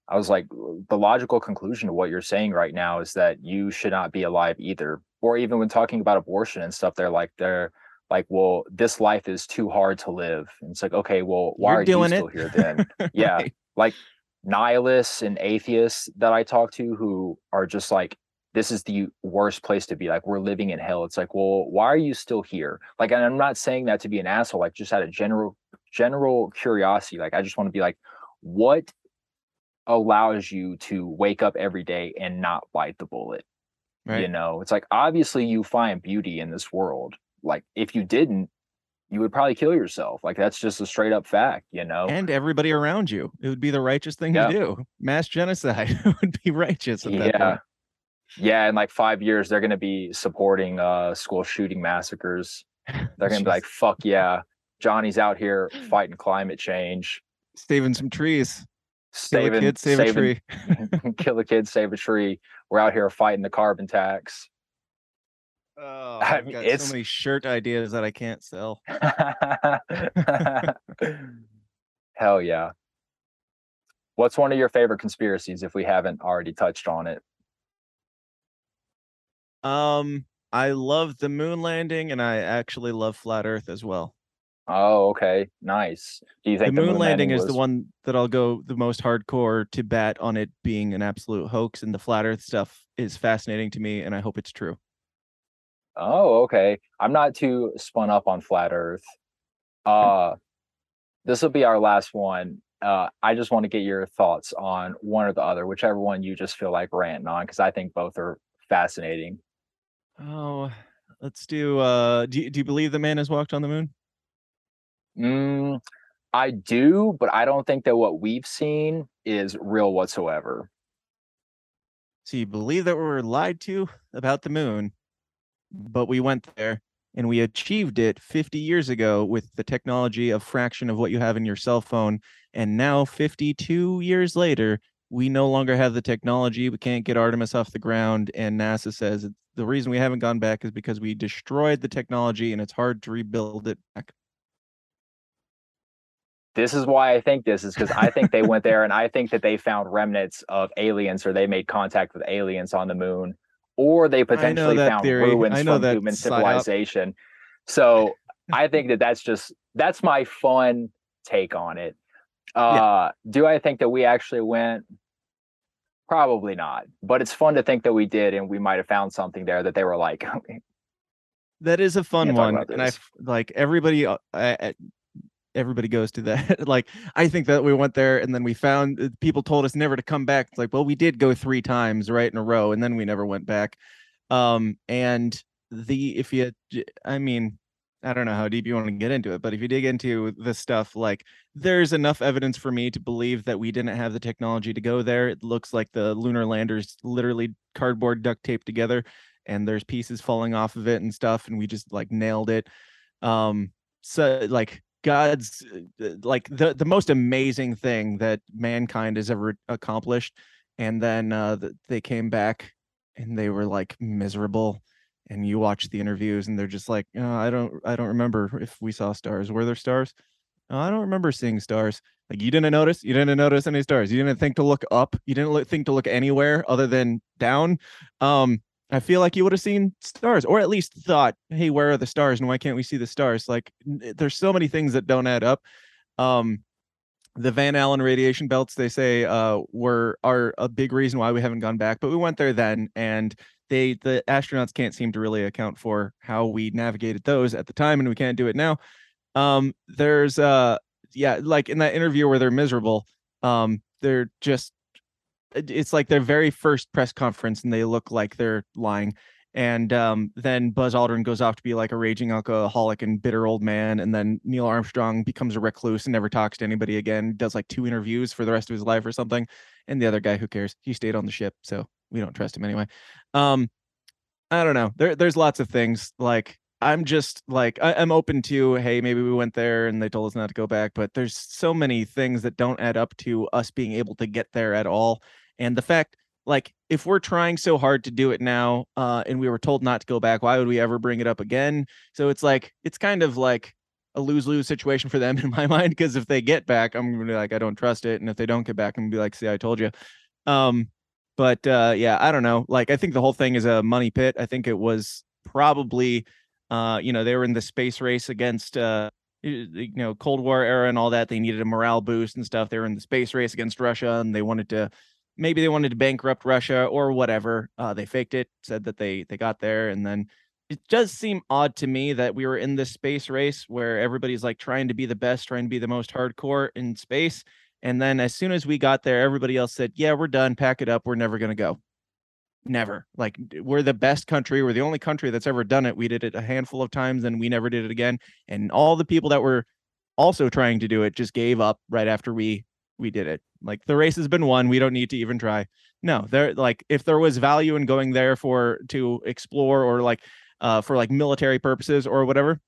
A: i was like the logical conclusion to what you're saying right now is that you should not be alive either or even when talking about abortion and stuff they're like they're like well this life is too hard to live and it's like okay well why you're are you still it? here then yeah right. like nihilists and atheists that I talk to who are just like, this is the worst place to be. Like, we're living in hell. It's like, well, why are you still here? Like, and I'm not saying that to be an asshole, like, just out of general, general curiosity. Like, I just want to be like, what allows you to wake up every day and not bite the bullet? Right. You know, it's like, obviously, you find beauty in this world. Like, if you didn't, you would probably kill yourself. Like that's just a straight up fact, you know.
B: And everybody around you. It would be the righteous thing yeah. to do. Mass genocide would be righteous
A: yeah. Yeah, in like five years, they're gonna be supporting uh school shooting massacres. They're gonna be like, fuck yeah. Johnny's out here fighting climate change.
B: Saving some trees. Saving, kill a kid, save saving, a tree.
A: kill a kid, save a tree. We're out here fighting the carbon tax.
B: Oh, I mean, got it's so many shirt ideas that I can't sell.
A: Hell yeah. What's one of your favorite conspiracies if we haven't already touched on it?
B: Um, I love the moon landing and I actually love flat earth as well.
A: Oh, okay. Nice.
B: Do you think the, the moon, moon, landing, landing is the one that I'll go the most hardcore to bat on it being an absolute hoax and the flat earth stuff is fascinating to me and I hope it's true.
A: Oh, okay. I'm not too spun up on flat Earth. Uh, this will be our last one. uh, I just want to get your thoughts on one or the other, whichever one you just feel like ranting on, because I think both are fascinating.
B: Oh, let's do. Uh, do you, do you believe the man has walked on the moon?
A: Mm, I do, but I don't think that what we've seen is real whatsoever.
B: So you believe that we were lied to about the moon, but we went there and we achieved it 50 years ago with the technology of fraction of what you have in your cell phone. And now, 52 years later, we no longer have the technology. We can't get Artemis off the ground. And NASA says the reason we haven't gone back is because we destroyed the technology and it's hard to rebuild it back.
A: This is why I think this is because I think they went there and I think that they found remnants of aliens or they made contact with aliens on the moon or they potentially found theory. ruins from human civilization. So I think that that's just that's my fun take on it. Uh, yeah. Do I think that we actually went? Probably not, but it's fun to think that we did, and we might have found something there that they were like.
B: that is a fun one, and I like everybody. Uh, I, everybody goes to that. like I think that we went there and then we found uh, people told us never to come back. It's like, well, we did go three times right in a row, and then we never went back. Um, and the if you, I mean, I don't know how deep you want to get into it, but if you dig into the stuff, like there's enough evidence for me to believe that we didn't have the technology to go there. It looks like the lunar landers literally cardboard duct taped together, and there's pieces falling off of it and stuff, and we just like nailed it. Um, so like God's uh, like the the most amazing thing that mankind has ever accomplished, and then uh, they came back and they were like miserable. And you watch the interviews, and they're just like, oh, I don't, I don't remember if we saw stars. Were there stars? Oh, I don't remember seeing stars. Like you didn't notice, you didn't notice any stars. You didn't think to look up. You didn't think to look anywhere other than down. Um, I feel like you would have seen stars, or at least thought, "Hey, where are the stars? And why can't we see the stars?" Like, there's so many things that don't add up. Um, the Van Allen radiation belts, they say, uh, were are a big reason why we haven't gone back. But we went there then, and they the astronauts can't seem to really account for how we navigated those at the time, and we can't do it now. Um, there's uh, yeah, like in that interview where they're miserable. Um, they're just it's like their very first press conference and they look like they're lying and um, then buzz aldrin goes off to be like a raging alcoholic and bitter old man and then neil armstrong becomes a recluse and never talks to anybody again does like two interviews for the rest of his life or something and the other guy who cares? He stayed on the ship so we don't trust him anyway. Um i don't know there, there's lots of things like i'm just like I, i'm open to hey maybe we went there and they told us not to go back but there's so many things that don't add up to us being able to get there at all and the fact, like, if we're trying so hard to do it now, uh, and we were told not to go back, why would we ever bring it up again? So it's like it's kind of like a lose lose situation for them in my mind. Because if they get back, I'm gonna be like, I don't trust it, and if they don't get back, I'm gonna be like, see, I told you. Um, but uh, yeah, I don't know. Like, I think the whole thing is a money pit. I think it was probably, uh, you know, they were in the space race against. Uh, you know cold war era and all that they needed a morale boost and stuff they were in the space race against russia and they wanted to maybe they wanted to bankrupt Russia or whatever. Uh, they faked it, said that they they got there, and then it does seem odd to me that we were in this space race where everybody's like trying to be the best, trying to be the most hardcore in space, and then as soon as we got there, everybody else said, "Yeah, we're done. Pack it up. We're never gonna go." Never. Like we're the best country. We're the only country that's ever done it. We did it a handful of times, and we never did it again. And all the people that were also trying to do it just gave up right after we we did it. Like the race has been won. We don't need to even try. No, there like if there was value in going there for to explore or like uh for like military purposes or whatever,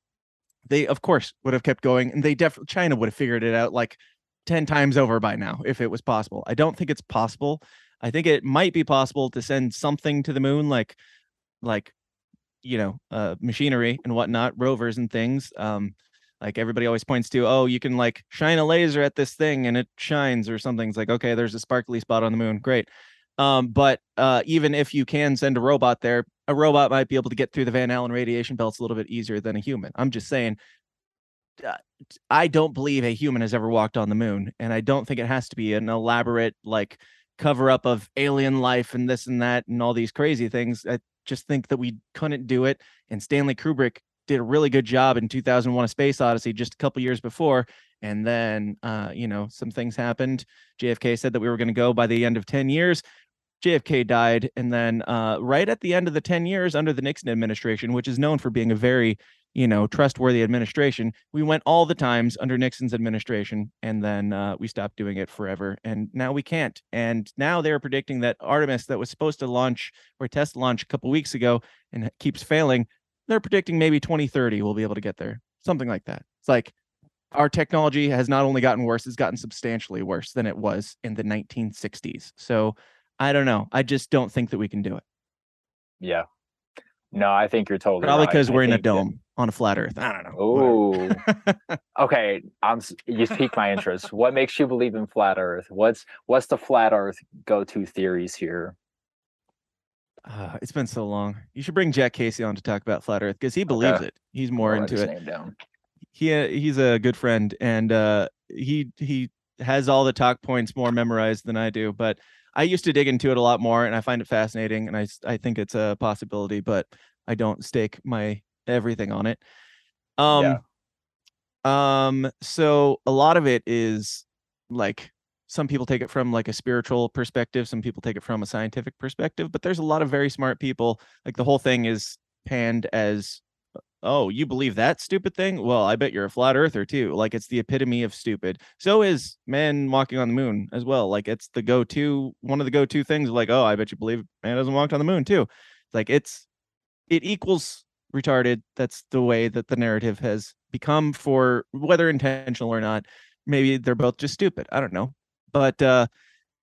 B: they of course would have kept going and they definitely China would have figured it out like 10 times over by now if it was possible. I don't think it's possible. I think it might be possible to send something to the moon like like you know, uh machinery and whatnot, rovers and things. Um like everybody always points to oh you can like shine a laser at this thing and it shines or something. It's like okay there's a sparkly spot on the moon. Great. Um, but uh, even if you can send a robot there a robot might be able to get through the van allen radiation belts a little bit easier than a human. I'm just saying uh, i don't believe a human has ever walked on the moon and i don't think it has to be an elaborate like cover up of alien life and this and that and all these crazy things. I just think that we couldn't do it and stanley kubrick did a really good job in 2001 a space odyssey just a couple years before And then, uh, you know, some things happened. JFK said that we were going to go by the end of 10 years. JFK died. And then, uh, right at the end of the 10 years under the Nixon administration, which is known for being a very, you know, trustworthy administration, we went all the times under Nixon's administration. And then uh, we stopped doing it forever. And now we can't. And now they're predicting that Artemis, that was supposed to launch or test launch a couple weeks ago and keeps failing, they're predicting maybe 2030 we'll be able to get there. Something like that. It's like, our technology has not only gotten worse, it's gotten substantially worse than it was in the 1960s. So I don't know. I just don't think that we can do it.
A: Yeah. No, I think you're totally
B: Probably because
A: I
B: we're in a
A: think that-
B: dome on a flat Earth. I don't know.
A: Oh, okay. I'm. You piqued my interest. What makes you believe in flat Earth? What's What's the flat Earth go to theories here?
B: Uh, it's been so long. You should bring Jack Casey on to talk about flat Earth because he believes
A: Okay.
B: it. He's more
A: I'll
B: into it. He uh, he's a good friend, and uh, he he has all the talk points more memorized than I do. But I used to dig into it a lot more, and I find it fascinating, and I I think it's a possibility, but I don't stake my everything on it. Um, um, so a lot of it is like some people take it from like a spiritual perspective, some people take it from a scientific perspective, but there's a lot of very smart people. Like the whole thing is panned as uh, oh, you believe that stupid thing? Well, I bet you're a flat earther too. Like it's the epitome of stupid. So is man walking on the moon as well. Like it's the go-to one of the go-to things like, oh, I bet you believe man doesn't walk on the moon too. Like it's it equals retarded. That's the way that the narrative has become for whether intentional or not. Maybe they're both just stupid. I don't know. But uh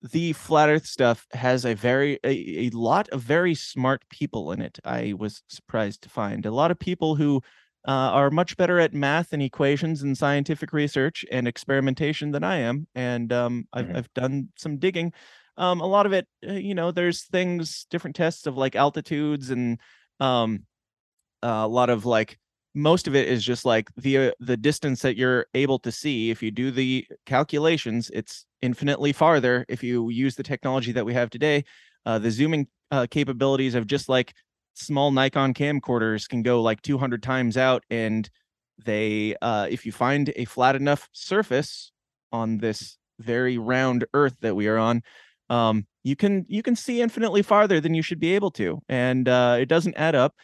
B: the flat earth stuff has a very a, a lot of very smart people in it i was surprised to find a lot of people who uh, are much better at math and equations and scientific research and experimentation than i am and um, I've,
A: Mhm.
B: I've done some digging um, a lot of it uh, you know there's things different tests of like altitudes and um, a lot of like most of it is just like the uh, the distance that you're able to see if you do the calculations it's infinitely farther if you use the technology that we have today. Uh, the zooming uh, capabilities of just like small nikon camcorders can go like 200 times out and they uh, if you find a flat enough surface on this very round earth that we are on um, you can you can see infinitely farther than you should be able to and uh, it doesn't add up.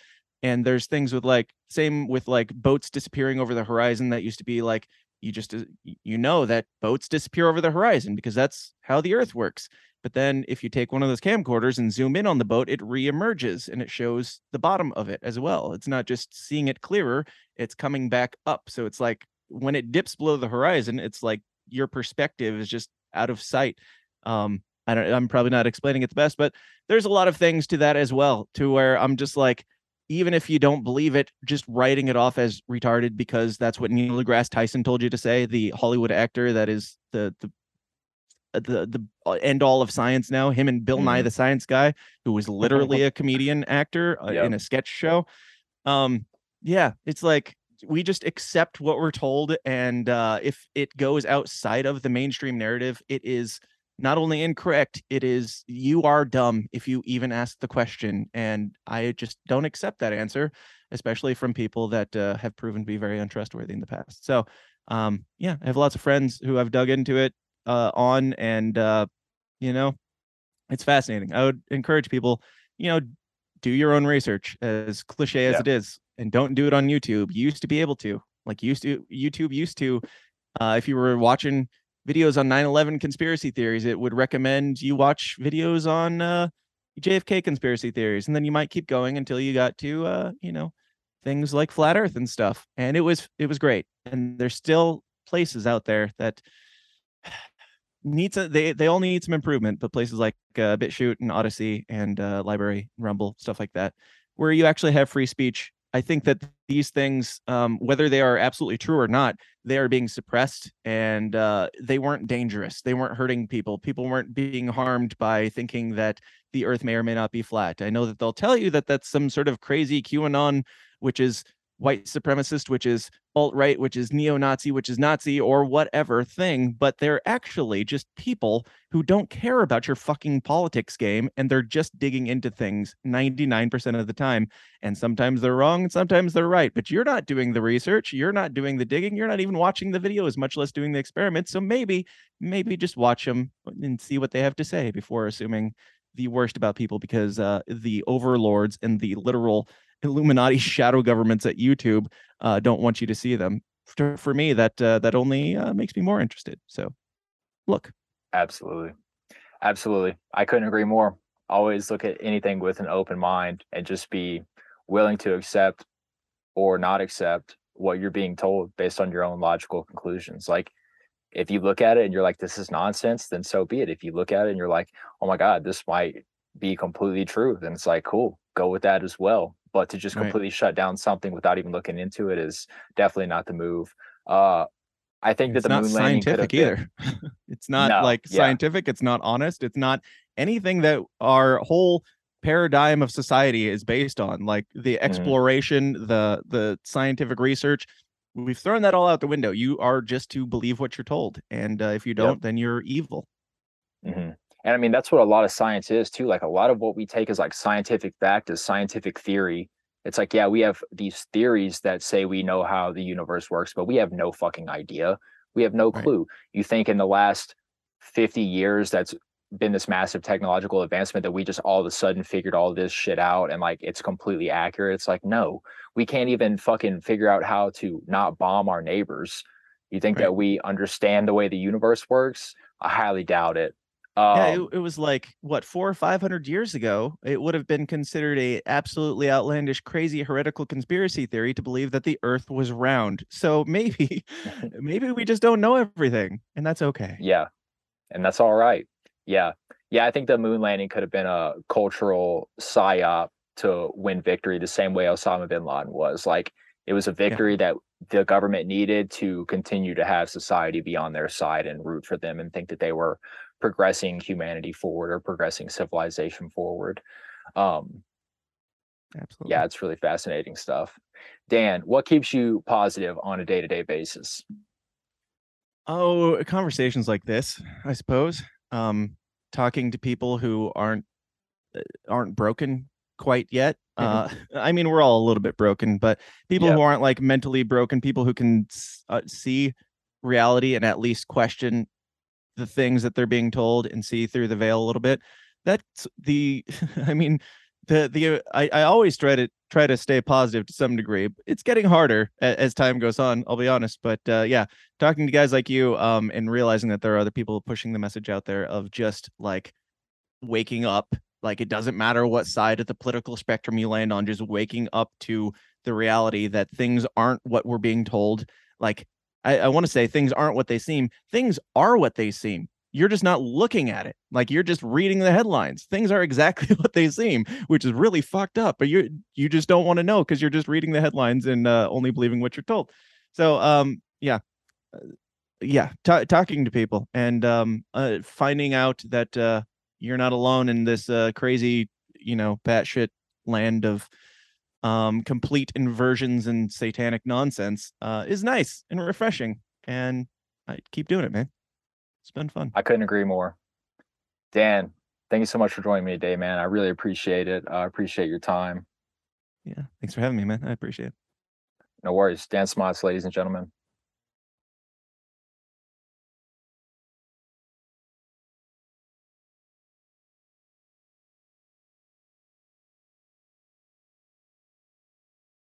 B: And there's things with like same with like boats disappearing over the horizon that used to be like you just uh, you know that boats disappear over the horizon because that's how the earth works. But then if you take one of those camcorders and zoom in on the boat it reemerges and it shows the bottom of it as well. It's not just seeing it clearer it's coming back up. So it's like when it dips below the horizon it's like your perspective is just out of sight. Um i don't i'm probably not explaining it the best but there's a lot of things to that as well to where i'm just like even if you don't believe it, just writing it off as retarded because that's what Neil deGrasse Tyson told you to say, the Hollywood actor that is the the uh, the the uh, end all of science now. Him and Bill Nye
A: Mhm.
B: the Science Guy, who was literally a comedian actor uh,
A: Yep.
B: in a sketch show. Um, yeah, it's like we just accept what we're told, and uh, if it goes outside of the mainstream narrative, it is not only incorrect, it is you are dumb if you even ask the question. And I just don't accept that answer, especially from people that uh, have proven to be very untrustworthy in the past. So, um, yeah, I have lots of friends who have dug into it uh, on, and uh, you know, it's fascinating. I would encourage people, you know, do your own research, as cliche as
A: Yeah.
B: it is, and don't do it on YouTube. You used to be able to, like, used to YouTube used to, uh, if you were watching videos on 9/11 conspiracy theories, it would recommend you watch videos on uh, JFK conspiracy theories, and then you might keep going until you got to, uh, you know, things like flat Earth and stuff. And it was it was great. And there's still places out there that needs a, they they all need some improvement, but places like uh, BitChute and Odysee and uh, LBRY, Rumble, stuff like that, where you actually have free speech. I think that these things, um, whether they are absolutely true or not, they are being suppressed, and uh, they weren't dangerous. They weren't hurting people. People weren't being harmed by thinking that the Earth may or may not be flat. I know that they'll tell you that that's some sort of crazy QAnon, which is white supremacist, which is alt right, which is neo Nazi, which is Nazi, or whatever thing, but they're actually just people who don't care about your fucking politics game and they're just digging into things 99% of the time. And sometimes they're wrong and sometimes they're right, but you're not doing the research, you're not doing the digging, you're not even watching the videos, much less doing the experiments. So maybe, maybe just watch them and see what they have to say before assuming the worst about people because uh, the overlords and the literal Illuminati shadow governments at YouTube uh, don't want you to see them. For, for me, that uh, that only uh, makes me more interested. So, look.
A: Absolutely, absolutely. I couldn't agree more. Always look at anything with an open mind and just be willing to accept or not accept what you're being told based on your own logical conclusions. Like, if you look at it and you're like, "This is nonsense," then so be it. If you look at it and you're like, "Oh my God, this might be completely true," then it's like, "Cool, go with that as well." But to just completely right. shut down something without even looking into it is definitely not the move. Uh, I think
B: it's
A: that the moon landing
B: scientific either. it's not no, like yeah. scientific. It's not honest. It's not anything that our whole paradigm of society is based on. Like the mm-hmm. exploration, mm-hmm. the the scientific research. We've thrown that all out the window. You are just to believe what you're told, and uh, if you don't, yep. then you're evil.
A: Mm-hmm. And I mean, that's what a lot of science is too. Like a lot of what we take as like scientific fact is scientific theory. It's like, yeah, we have these theories that say we know how the universe works, but we have no fucking idea. We have no clue. Right. You think in the last 50 years that's been this massive technological advancement that we just all of a sudden figured all this shit out and like it's completely accurate. It's like, no, we can't even fucking figure out how to not bomb our neighbors. You think right. that we understand the way the universe works? I highly doubt it.
B: Um, yeah, it, it, was like what four or five hundred years ago. It would have been considered a absolutely outlandish, crazy, heretical conspiracy theory to believe that the Earth was round. So maybe, maybe we just don't know everything, and that's okay.
A: Yeah, and that's all right. Yeah, yeah. I think the moon landing could have been a cultural psyop to win victory, the same way Osama bin Laden was. Like it was a victory yeah. that the government needed to continue to have society be on their side and root for them and think that they were progressing humanity forward or progressing civilization forward. Um, Absolutely. Yeah, it's really fascinating stuff. Dan, what keeps you positive on a day to day basis?
B: Oh, conversations like this, I suppose. Um, talking to people who aren't uh, aren't broken quite yet. Mm-hmm. Uh, I mean, we're all a little bit broken, but people yep. who aren't like mentally broken, people who can uh, see reality and at least question the things that they're being told and see through the veil a little bit. That's the i mean the the I, I always try to try to stay positive to some degree. It's getting harder as, as time goes on i'll be honest but uh, yeah talking to guys like you um and realizing that there are other people pushing the message out there of just like waking up like it doesn't matter what side of the political spectrum you land on just waking up to the reality that things aren't what we're being told like I, I want to say things aren't what they seem. Things are what they seem. You're just not looking at it. Like you're just reading the headlines. Things are exactly what they seem, which is really fucked up. But you you just don't want to know because you're just reading the headlines and uh, only believing what you're told. So um yeah, uh, yeah, t- talking to people and um uh, finding out that uh, you're not alone in this uh, crazy you know batshit land of um, complete inversions and satanic nonsense uh, is nice and refreshing. And I keep doing it, man. It's been fun.
A: I couldn't agree more. Dan, thank you so much for joining me today, man. I really appreciate it. I appreciate your time.
B: Yeah. Thanks for having me, man. I appreciate it.
A: No worries. Dan Smotz, ladies and gentlemen.